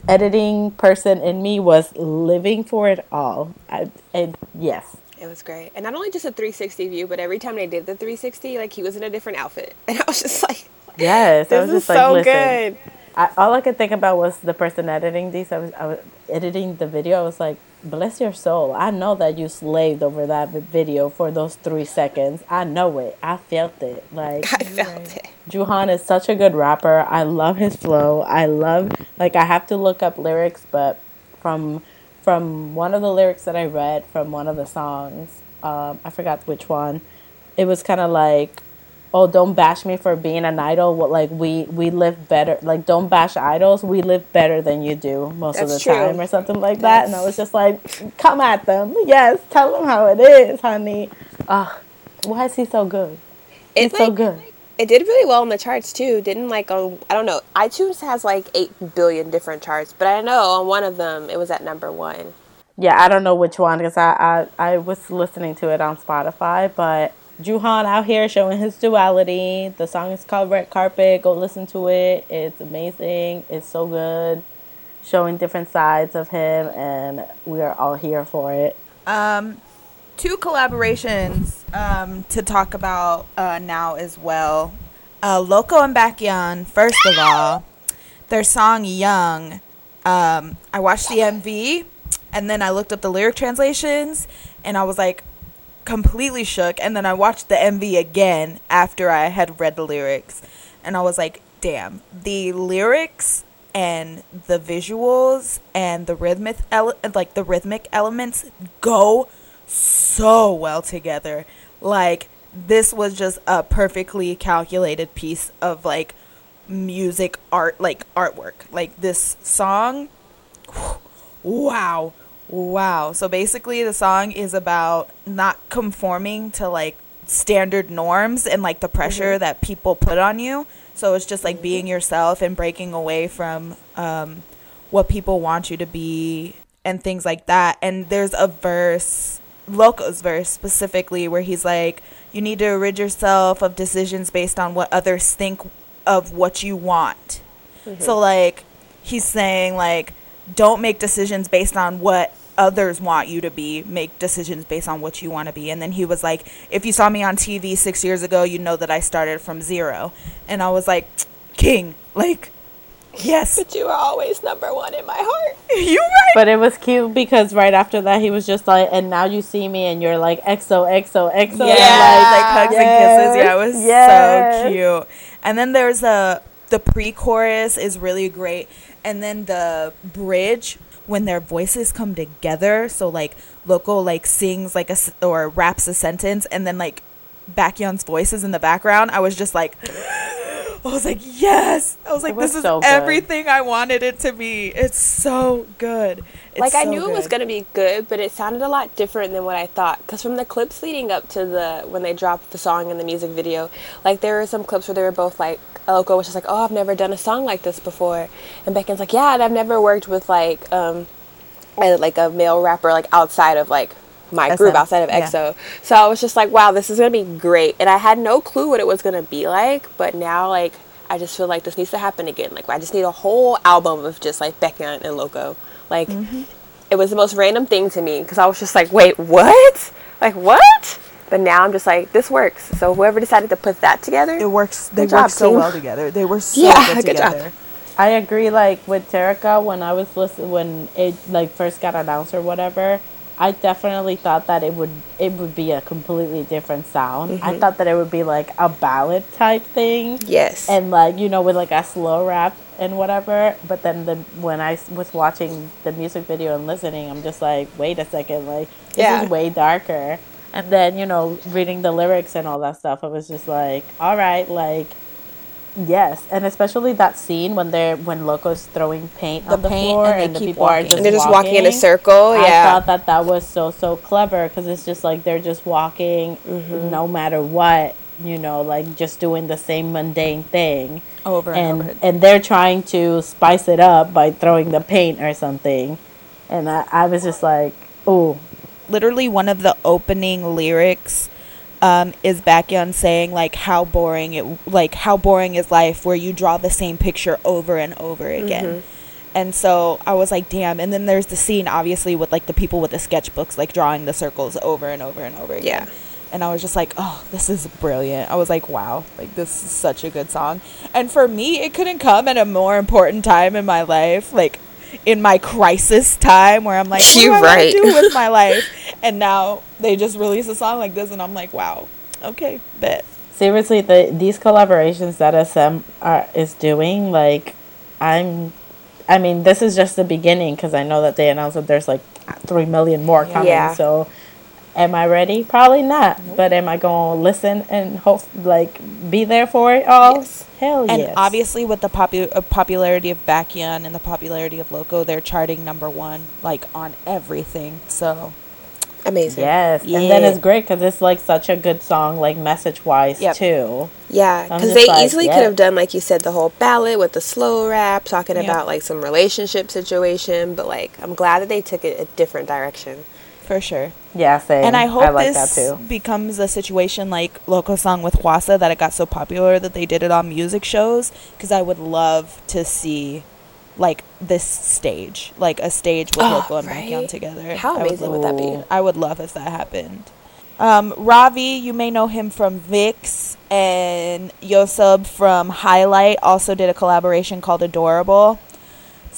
Speaker 1: editing person in me was living for it all. I, it, yes,
Speaker 2: It was great. And not only just a 360 view, but every time they did the 360, like he was in a different outfit. And I was just like,
Speaker 1: yes.
Speaker 2: This
Speaker 1: was
Speaker 2: is
Speaker 1: just like,
Speaker 2: so
Speaker 1: listen.
Speaker 2: good.
Speaker 1: I, all I could think about was the person editing these. I was, I was editing the video. I was like, bless your soul. I know that you slaved over that video for those three seconds. I know it. I felt it. Like
Speaker 2: I felt it.
Speaker 1: Juhan is such a good rapper. I love his flow. I love like I have to look up lyrics, but from from one of the lyrics that I read from one of the songs, um, I forgot which one. It was kind of like, "Oh, don't bash me for being an idol. What like we we live better. Like don't bash idols. We live better than you do most of the
Speaker 2: true.
Speaker 1: time, or something like that." And I was just like, "Come at them, yes. Tell them how it is, honey." Ah, why is he so good? He's
Speaker 2: It,
Speaker 1: so good.
Speaker 2: It did really well on the charts too. Didn't like on I don't know. iTunes has like eight billion different charts, but I know on one of them it was at number one.
Speaker 1: Yeah, I don't know which one because I, I I was listening to it on Spotify, but Juhan out here showing his duality. The song is called Red Carpet. Go listen to it. It's amazing. It's so good. Showing different sides of him, and we are all here for it.
Speaker 3: Um, two collaborations um, to talk about uh, now as well. Uh, Loco and Baekhyun, first of all, their song Young, um, I watched the MV and then I looked up the lyric translations and I was like completely shook. And then I watched the MV again after I had read the lyrics and I was like, damn, the lyrics and the visuals and the rhythmic ele- like the rhythmic elements go so well together. Like this was just a perfectly calculated piece of like music art like artwork. Like this song wow. Wow. So basically the song is about not conforming to like standard norms and like the pressure mm-hmm. that people put on you. So it's just like being mm-hmm. yourself and breaking away from um, what people want you to be and things like that. And there's a verse, Loco's verse specifically, where he's like, you need to rid yourself of decisions based on what others think of what you want. So mm-hmm. like he's saying like don't make decisions based on what others want you to be. Make decisions based on what you want to be. And then he was like if you saw me on tv six years ago you know that i started from zero. And i was like king like yes.
Speaker 2: But you are always number one in my heart.
Speaker 3: you right
Speaker 1: But it was cute because right after that he was just like, and now you see me and you're like XO XO XO.
Speaker 3: yeah,
Speaker 1: and
Speaker 3: like, hugs and kisses. Yeah it was
Speaker 1: yes.
Speaker 3: so cute. And then there's a the pre-chorus is really great and then the bridge when their voices come together so like loco like sings like a or raps a sentence and then like Baekhyun's voice is in the background i was just like I was like, yes. I was like,
Speaker 1: was
Speaker 3: this is
Speaker 1: good.
Speaker 3: everything I wanted it to be. It's so good. It's
Speaker 2: like I
Speaker 3: so
Speaker 2: knew it was gonna be good, but it sounded a lot different than what I thought. Because from the clips leading up to the when they dropped the song and the music video, like there were some clips where they were both like, Elko was just like, "Oh, I've never done a song like this before," and Becky's like, "Yeah, and I've never worked with like um, a, like a male rapper like outside of like." My group outside of
Speaker 3: yeah.
Speaker 2: EXO, so I was just like, "Wow, this is gonna be great," and I had no clue what it was gonna be like. But now, like, I just feel like this needs to happen again. Like, I just need a whole album of just like Baekhyun and Loco. Like, mm-hmm. it was the most random thing to me because I was just like, wait, what? Like, what? But now I'm just like, this works. So whoever decided to put that together,
Speaker 3: It works. They work so
Speaker 2: team.
Speaker 3: well together. They were so
Speaker 2: Yeah,
Speaker 3: good
Speaker 2: good job.
Speaker 3: together.
Speaker 1: I agree. Like with Terica, when I was listening, when it like first got announced or whatever, I definitely thought that it would it would be a completely different sound. I mm-hmm. thought that it would be like a ballad type thing,
Speaker 2: yes.
Speaker 1: and like you know with like a slow rap and whatever. But then the I was watching the music video and listening, I'm just like, wait a second, like this
Speaker 2: Yeah.
Speaker 1: is way darker. And then you know reading the lyrics and all that stuff, I was just like, all right, like yes, and especially that scene when they're when Loco's throwing paint
Speaker 3: The
Speaker 1: on the
Speaker 3: paint
Speaker 1: floor
Speaker 3: and they
Speaker 1: and, the
Speaker 3: keep
Speaker 1: people
Speaker 3: walking.
Speaker 1: are just
Speaker 2: and they're just walking in a circle.
Speaker 1: I
Speaker 2: Yeah.
Speaker 1: I thought that that was so so clever because it's just like they're just walking
Speaker 2: Mm-hmm.
Speaker 1: no matter what, you know, like just doing the same mundane thing
Speaker 3: Over and,
Speaker 1: and
Speaker 3: over.
Speaker 1: and they're trying to spice it up by throwing the paint or something and i, I was just like oh
Speaker 3: Literally, one of the opening lyrics um, is Baekhyun saying like how boring it like how boring is life where you draw the same picture over and over again. And so I was like, damn. And then there's the scene, obviously, with like the people with the sketchbooks, like drawing the circles over and over and over again.
Speaker 2: Yeah.
Speaker 3: And I was just like, oh, this is brilliant. I was like, wow, like this is such a good song. And for me, it couldn't come at a more important time in my life, like in my crisis time where I'm like, what do
Speaker 2: You
Speaker 3: I wanna
Speaker 2: right.
Speaker 3: do with my life? And now they just release a song like this, and I'm like, wow, okay, bet.
Speaker 1: seriously the these collaborations that sm are, is doing like i'm i mean this is just the beginning because i know that they announced that there's like three million more coming
Speaker 2: Yeah.
Speaker 1: so am i ready probably not but am i gonna listen and hope like be there for it all
Speaker 2: Yes.
Speaker 1: hell
Speaker 3: And
Speaker 1: yes
Speaker 3: obviously, with the popu- uh, popularity of Baekhyun and the popularity of Loco, they're charting number one, like on everything. So
Speaker 2: Amazing.
Speaker 1: Yes, and then it's great because it's like such a good song, like message wise
Speaker 2: Yep.
Speaker 1: too.
Speaker 2: Yeah, because they
Speaker 1: like,
Speaker 2: easily
Speaker 1: yeah.
Speaker 2: could have done, like you said, the whole ballad with the slow rap, talking
Speaker 3: Yeah.
Speaker 2: about like some relationship situation. But like, I'm glad that they took it a different direction.
Speaker 3: For sure.
Speaker 1: Yeah, same.
Speaker 3: And I hope
Speaker 1: I like
Speaker 3: this becomes a situation like Loco song with Hwasa that it got so popular that they did it on music shows because I would love to see like this stage, like a stage with
Speaker 2: Oh,
Speaker 3: Loco and
Speaker 2: right?
Speaker 3: Baekhyun together.
Speaker 2: How
Speaker 3: would
Speaker 2: amazing
Speaker 3: love-
Speaker 2: would that be?
Speaker 3: I would love if that happened. Um, Ravi, you may know him from VIXX, and Yoseob from Highlight also did a collaboration called Adorable.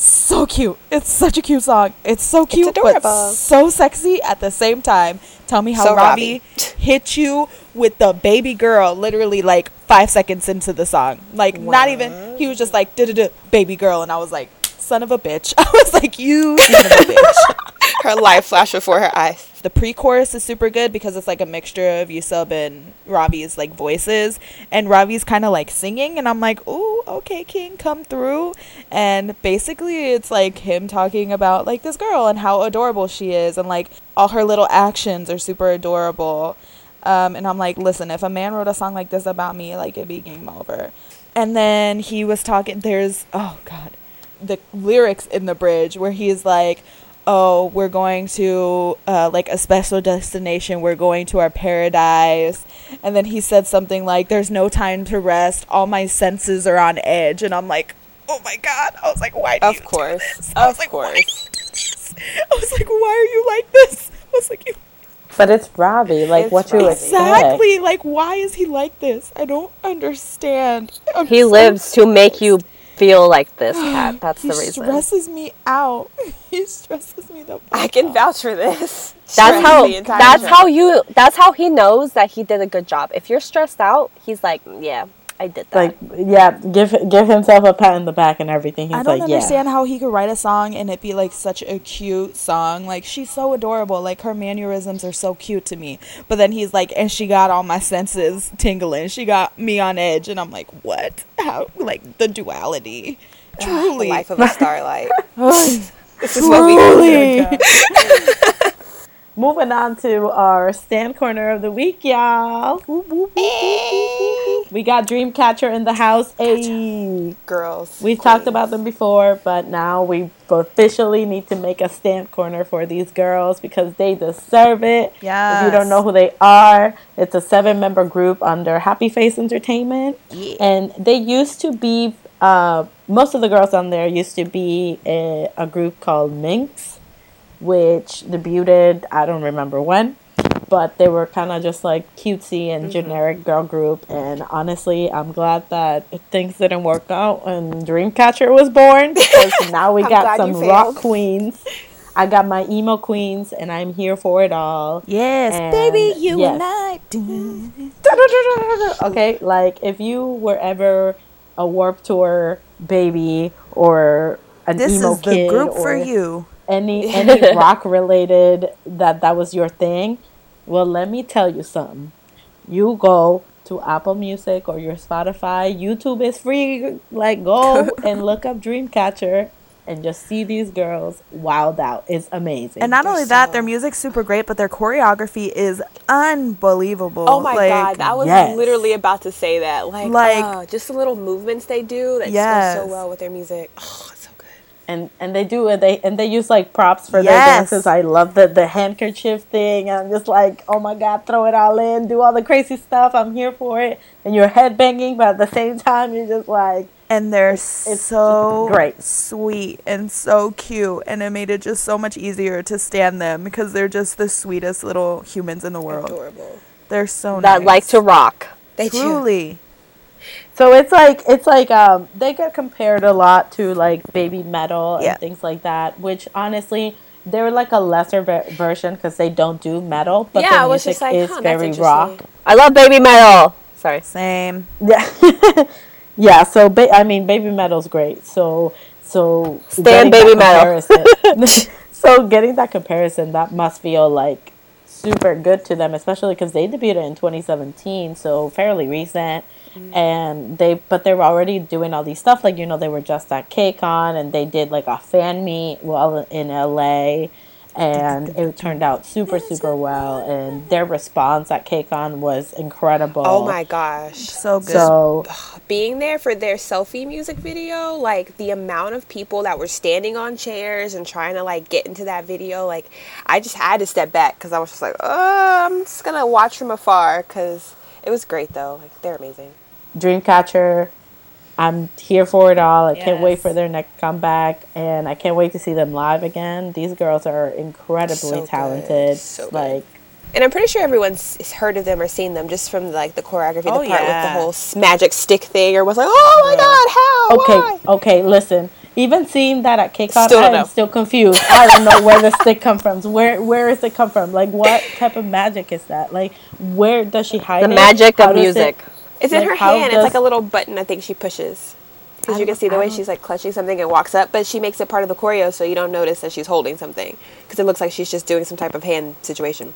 Speaker 3: So cute. It's such a cute song. It's so cute, but
Speaker 2: adorable.
Speaker 3: so sexy at the same time. Tell me how
Speaker 2: So
Speaker 3: Ravi
Speaker 2: Ravi.
Speaker 3: hit you with the baby girl literally like five seconds into the song. Like, not even, he was just like, da da da, baby girl. And I was like, son of a bitch. I was like, you son of a bitch.
Speaker 2: Her life flashed before her eyes.
Speaker 3: The pre-chorus is super good because it's like a mixture of Yoseob and Ravi's like voices, and Ravi's kind of like singing, and I'm like, "Ooh, okay, King, come through." And basically, it's like him talking about like this girl and how adorable she is, and like all her little actions are super adorable. Um, and I'm like, listen, if a man wrote a song like this about me, like it'd be game over. And then he was talking. There's oh god, the lyrics in the bridge where he's like, "Oh, we're going to uh, like a special destination. We're going to our paradise." And then he said something like, "There's no time to rest. All my senses are on edge." And I'm like, "Oh my god!" I was like, "Why?" Do you
Speaker 2: Of
Speaker 3: do
Speaker 2: course.
Speaker 3: this?" I was
Speaker 2: Of
Speaker 3: like, "Why
Speaker 2: course.
Speaker 3: do you do this?" I was like, "Why are you like this?" I was like, "You
Speaker 1: But it's Ravi. Like
Speaker 2: It's
Speaker 1: what you expect.
Speaker 3: exactly like why is he like this? I don't understand." I'm
Speaker 4: He
Speaker 3: so
Speaker 4: lives to make you feel like this, Cat. That's the reason.
Speaker 3: He stresses me out. he stresses me the.
Speaker 2: I can
Speaker 3: out.
Speaker 2: vouch for this.
Speaker 4: That's
Speaker 2: Stressed
Speaker 4: how. That's
Speaker 2: show.
Speaker 4: how you. That's how he knows that he did a good job. If you're stressed out, he's like, mm, "Yeah, I did that."
Speaker 1: Like yeah, give give himself a pat in the back and everything. He's like, yeah.
Speaker 3: I don't
Speaker 1: like,
Speaker 3: understand
Speaker 1: yeah.
Speaker 3: how he could write a song and it be like such a cute song. Like she's so adorable. Like her mannerisms are so cute to me. But then he's like, and she got all my senses tingling. She got me on edge, and I'm like, what? How? Like the duality.
Speaker 2: The
Speaker 3: Truly.
Speaker 2: life of a starlight.
Speaker 3: Ugh,
Speaker 2: this is what we.
Speaker 3: Truly.
Speaker 1: Moving on to our stand corner of the week, y'all. We got Dreamcatcher in the house. Hey.
Speaker 2: Girls.
Speaker 1: We've talked about them before, but now we officially need to make a stand corner for these girls because they deserve it. Yeah. If you don't know who they are, it's a seven member group under Happy Face Entertainment.
Speaker 3: Yeah.
Speaker 1: And they used to be, uh, most of the girls on there used to be a, a group called Minx, which debuted, I don't remember when. But they were kind of just like cutesy
Speaker 2: Mm-hmm.
Speaker 1: and generic girl group, and honestly, I'm glad that things didn't work out and Dreamcatcher was born because now we got some rock queens. I got my emo queens, and I'm here for it all.
Speaker 3: Yes,
Speaker 1: And
Speaker 3: baby, you
Speaker 1: yes.
Speaker 3: and I. do.
Speaker 1: Okay, like if you were ever a Warped Tour baby or an
Speaker 3: This
Speaker 1: emo
Speaker 3: is the
Speaker 1: kid
Speaker 3: group
Speaker 1: or
Speaker 3: for you.
Speaker 1: Any any rock related that that was your thing, well, let me tell you something. You go to Apple Music or your Spotify. YouTube is free. Like go and look up Dreamcatcher and just see these girls wild out. It's amazing.
Speaker 3: And not
Speaker 2: They're
Speaker 3: only that, their music's super great, but their choreography is unbelievable.
Speaker 2: Oh my
Speaker 3: Like,
Speaker 2: god, I was
Speaker 1: yes.
Speaker 2: literally about to say that. Like,
Speaker 3: Like-
Speaker 2: uh, just the little movements they do that goes
Speaker 3: Yes.
Speaker 2: so well with their music. Oh, it's so good.
Speaker 1: And and they do it. They and they use like props for their dances. I love the the handkerchief thing. I'm just like, oh my god, throw it all in, do all the crazy stuff. I'm here for it. And you're headbanging, but at the same time, you're just like,
Speaker 3: and they're
Speaker 1: it's
Speaker 3: so
Speaker 1: great.
Speaker 3: sweet and so cute, and it made it just so much easier to stand them because they're just the sweetest little humans in the world.
Speaker 2: Adorable.
Speaker 3: They're so
Speaker 4: that
Speaker 3: nice.
Speaker 4: like to rock.
Speaker 2: They do.
Speaker 3: Truly.
Speaker 1: So it's like it's like um they get compared a lot to like baby metal and
Speaker 3: Yeah.
Speaker 1: things like that, which honestly they're like a lesser ver- version because they don't do metal, but
Speaker 2: Yeah,
Speaker 1: their
Speaker 2: I was
Speaker 1: music
Speaker 2: just like,
Speaker 1: is
Speaker 2: huh,
Speaker 1: very
Speaker 2: interesting.
Speaker 1: rock.
Speaker 4: I love baby metal. Sorry.
Speaker 3: Same.
Speaker 1: Yeah, yeah. So ba- I mean, baby metal's great. So so
Speaker 4: Stan
Speaker 1: getting
Speaker 4: baby
Speaker 1: metal. comparison- so getting that comparison, that must feel like super good to them, especially because they debuted in 2017, so fairly recent. And they, but they were already doing all these stuff. Like you know, they were just at KCON, and they did like a fan meet well in LA, and it turned out super super well. And their response at KCON was incredible.
Speaker 2: Oh my gosh.
Speaker 3: So good.
Speaker 1: So
Speaker 2: Being there for their selfie music video, like the amount of people that were standing on chairs and trying to like get into that video, like I just had to step back because I was just like, oh, I'm just gonna watch from afar because it was great though. Like they're amazing.
Speaker 1: Dreamcatcher. I'm here for it all. I can't wait for their next comeback, and I can't wait to see them live again. These girls are incredibly
Speaker 2: So good.
Speaker 1: talented.
Speaker 2: So good.
Speaker 1: like
Speaker 2: And I'm pretty sure everyone's heard of them or seen them just from like the choreography,
Speaker 3: Oh,
Speaker 2: the part with the whole magic stick thing, or was like, oh my god, how?
Speaker 1: Okay,
Speaker 2: Why?
Speaker 1: okay, listen. Even seeing that at KCON,
Speaker 2: Still
Speaker 1: I'm
Speaker 2: know.
Speaker 1: still confused. I don't know where the stick come from. Where where does it come from? Like what type of magic is that? Like where does she hide it?
Speaker 4: The
Speaker 1: it?
Speaker 4: magic
Speaker 1: How
Speaker 4: of
Speaker 1: music? it-
Speaker 4: music.
Speaker 2: It's in her hand.
Speaker 1: does-
Speaker 2: It's like a little button. I think she pushes. Because you can see the
Speaker 1: I
Speaker 2: way
Speaker 1: don't-
Speaker 2: she's like clutching something and walks up, but she makes it part of the choreo, so you don't notice that she's holding something. Because it looks like she's just doing some type of hand situation.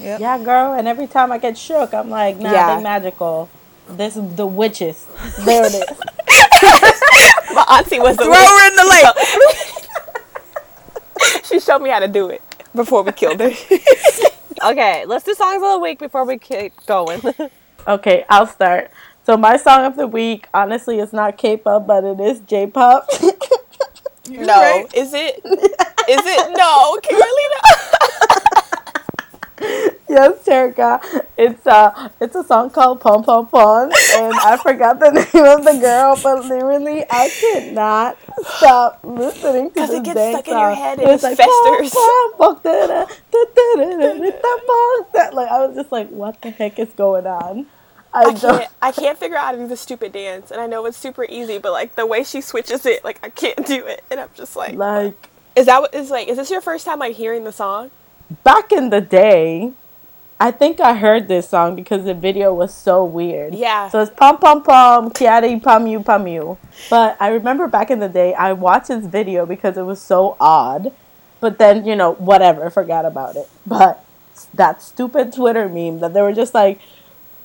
Speaker 3: Yep.
Speaker 1: Yeah, girl. And every time I get shook, I'm like, nah,
Speaker 2: Yeah.
Speaker 1: they magical. This is the witches. There it is.
Speaker 2: My auntie was the
Speaker 3: Throw her in the lake.
Speaker 2: She showed me how to do it before we killed her.
Speaker 4: Okay, let's do songs of the week before we keep going.
Speaker 1: Okay, I'll start. So my song of the week, honestly, it's not K-pop, but it is J-pop.
Speaker 2: No,
Speaker 3: right.
Speaker 2: is it? Is it? No, Carolina.
Speaker 1: yes, Terica. It's uh, it's a song called Pom Pom Pom, and I forgot the name of the girl, but literally, I could not stop listening to
Speaker 2: 'Cause
Speaker 1: this
Speaker 2: it gets
Speaker 1: dang
Speaker 2: stuck in your
Speaker 1: song.
Speaker 2: head and
Speaker 1: It's
Speaker 2: it
Speaker 1: like,
Speaker 2: festers.
Speaker 1: "Pom, pom, da, da, da, da, da, da, da, da, pom." Like I was just like, what the heck is going on? I,
Speaker 2: I can't. I can't figure out how to do the stupid dance, and I know it's super easy, but like the way she switches it, like I can't do it, and I'm just like,
Speaker 1: Like
Speaker 2: is that what is like? Is this your first time like hearing the song?
Speaker 1: back in the day, I think I heard this song because the video was so weird.
Speaker 2: Yeah.
Speaker 1: So it's pom pom pom, Kyary Pamyu Pamyu. But I remember back in the day, I watched this video because it was so odd. But then you know whatever, forgot about it. But that stupid Twitter meme that they were just like.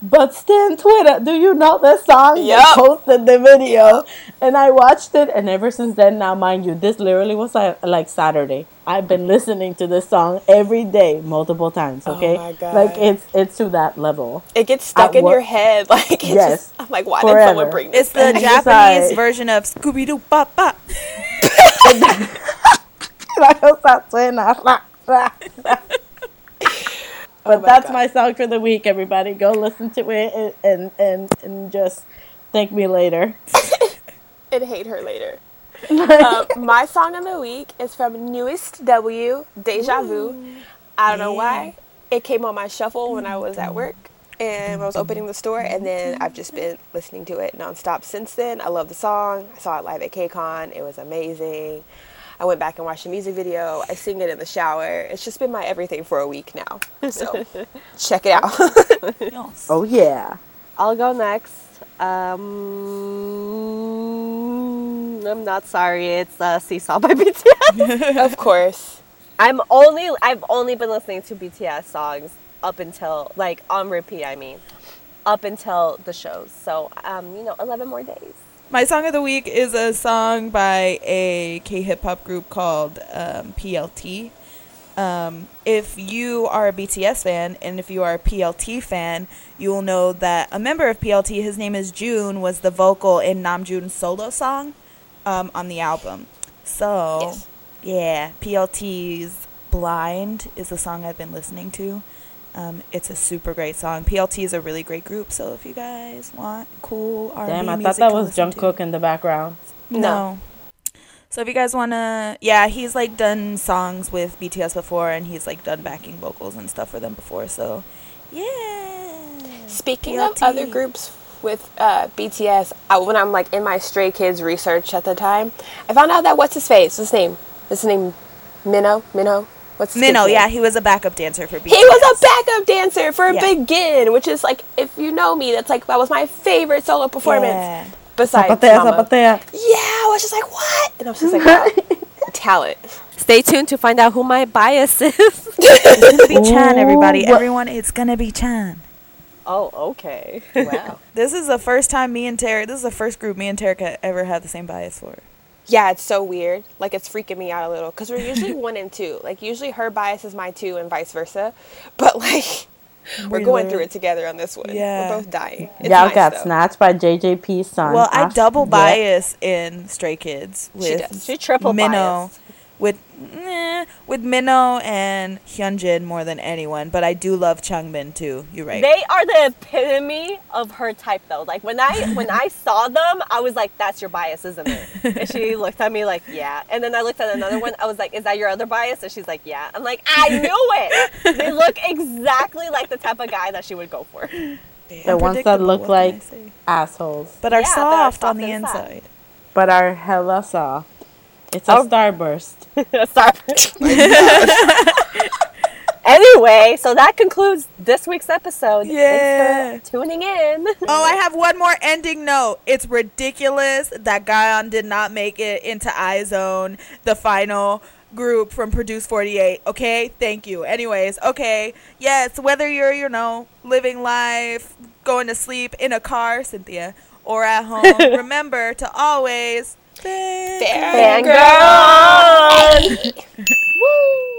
Speaker 1: But Stan Twitter, do you know this song? They
Speaker 2: Yup.
Speaker 1: posted the video, and I watched it. And ever since then, now mind you, this literally was like, like Saturday. I've been listening to this song every day, multiple times.
Speaker 2: Oh
Speaker 1: Okay,
Speaker 2: my God.
Speaker 1: like it's it's to that level.
Speaker 2: It gets stuck
Speaker 1: At
Speaker 2: in
Speaker 1: work-
Speaker 2: your head, like it's
Speaker 1: Yes.
Speaker 2: just. I'm like, why did
Speaker 1: Forever.
Speaker 2: someone bring this?
Speaker 3: It's the
Speaker 1: And it's
Speaker 3: Japanese
Speaker 1: like-
Speaker 3: version of Scooby Doo Bop Bop.
Speaker 1: Like, I'll stop saying that. But
Speaker 2: Oh my
Speaker 1: that's
Speaker 2: God.
Speaker 1: my song for the week. Everybody, go listen to it and and and, just thank me later.
Speaker 2: and hate her later. um, my song of the week is from NU'EST W, Deja Vu. I don't know why. It came on my shuffle when I was at work and I was opening the store, and then I've just been listening to it nonstop since then. I love the song. I saw it live at KCON. It was amazing. I went back and watched the music video. I sing it in the shower. It's just been my everything for a week now. So check it out.
Speaker 1: Oh yeah.
Speaker 4: I'll go next. Um, I'm not sorry. It's uh, Seesaw by BTS.
Speaker 2: of course.
Speaker 4: I'm only I've only been listening to BTS songs up until like on repeat. I mean, up until the shows. So um, you know, 11 more days.
Speaker 3: My song of the week is a song by a K hip hop group called um, PLT. Um, if you are a BTS fan and if you are a PLT fan, you will know that a member of PLT, his name is June, was the vocal in Namjoon's solo song um, on the album. So,
Speaker 2: Yes.
Speaker 3: yeah, PLT's Blind is the song I've been listening to. Um, it's a super great song. PLT is a really great group, so if you guys want cool R&B
Speaker 1: Damn, I
Speaker 3: music
Speaker 1: thought that was
Speaker 3: listen to-
Speaker 1: Jungkook in the background.
Speaker 3: no. So if you guys wanna, yeah, he's like done songs with BTS before, and he's like done backing vocals and stuff for them before. So, yeah.
Speaker 2: Speaking of other groups with uh, BTS, I, when I'm like in my Stray Kids research at the time, I found out that what's his face? What's his name? What's his name? Minho? Minho? What's his
Speaker 3: Minho,
Speaker 2: kid's
Speaker 3: yeah, he was a backup dancer for BTS.
Speaker 2: He was a backup dancer for
Speaker 3: Yeah.
Speaker 2: Begin, which is like, if you know me, that's like that was my favorite solo performance.
Speaker 3: Yeah.
Speaker 2: Besides
Speaker 1: Zapatea,
Speaker 2: Mama.
Speaker 1: zapatea.
Speaker 2: Yeah, I was just like, what? And I was just like, wow, talent.
Speaker 4: Stay tuned to find out who my bias is.
Speaker 3: It's gonna be Chan, everybody.
Speaker 1: Ooh, what-
Speaker 3: Everyone, it's gonna be Chan.
Speaker 4: oh, okay. Wow.
Speaker 3: This is the first time me and Tarek. This is the first group me and Tarek ever had the same bias for.
Speaker 2: Yeah, it's so weird. Like it's freaking me out a little because we're usually one and two. Like usually her bias is my two and vice versa. But like we're
Speaker 3: We
Speaker 2: going
Speaker 3: learn-
Speaker 2: through it together on this one.
Speaker 3: Yeah.
Speaker 2: We're both dying. It's
Speaker 1: Y'all
Speaker 2: nice,
Speaker 1: got
Speaker 2: though.
Speaker 1: snatched by JYP's son.
Speaker 3: Well, I double
Speaker 1: yeah.
Speaker 3: bias in Stray Kids
Speaker 2: She
Speaker 3: with
Speaker 2: does.
Speaker 4: She triple
Speaker 3: Minho,
Speaker 4: biased.
Speaker 3: With eh, with Minho and Hyunjin more than anyone, but I do love Changbin too. You're right.
Speaker 4: They are the epitome of her type, though. Like when I when I saw them, I was like, "That's your bias, isn't it?" And she looked at me like, "Yeah." And then I looked at another one. I was like, "Is that your other bias?" And she's like, "Yeah." I'm like, "I knew it." They look exactly like the type of guy that she would go for.
Speaker 1: The ones that look
Speaker 3: what can I
Speaker 1: like assholes,
Speaker 3: but are
Speaker 4: Yeah, that are
Speaker 3: soft on the
Speaker 4: inside.
Speaker 3: inside.
Speaker 1: but are hella soft. It's a
Speaker 4: Oh.
Speaker 1: starburst.
Speaker 4: Sorry. anyway, so that concludes this week's episode.
Speaker 3: Yeah.
Speaker 4: For tuning in.
Speaker 3: Oh, I have one more ending note. It's ridiculous that Gaeun did not make it into IZ*ONE, the final group from Produce 48. Okay, thank you. Anyways, okay, yes, whether you're, you know, living life, going to sleep in a car, Cynthia, or at home, remember to always
Speaker 2: Fangirl!
Speaker 4: Fangirl! Woo!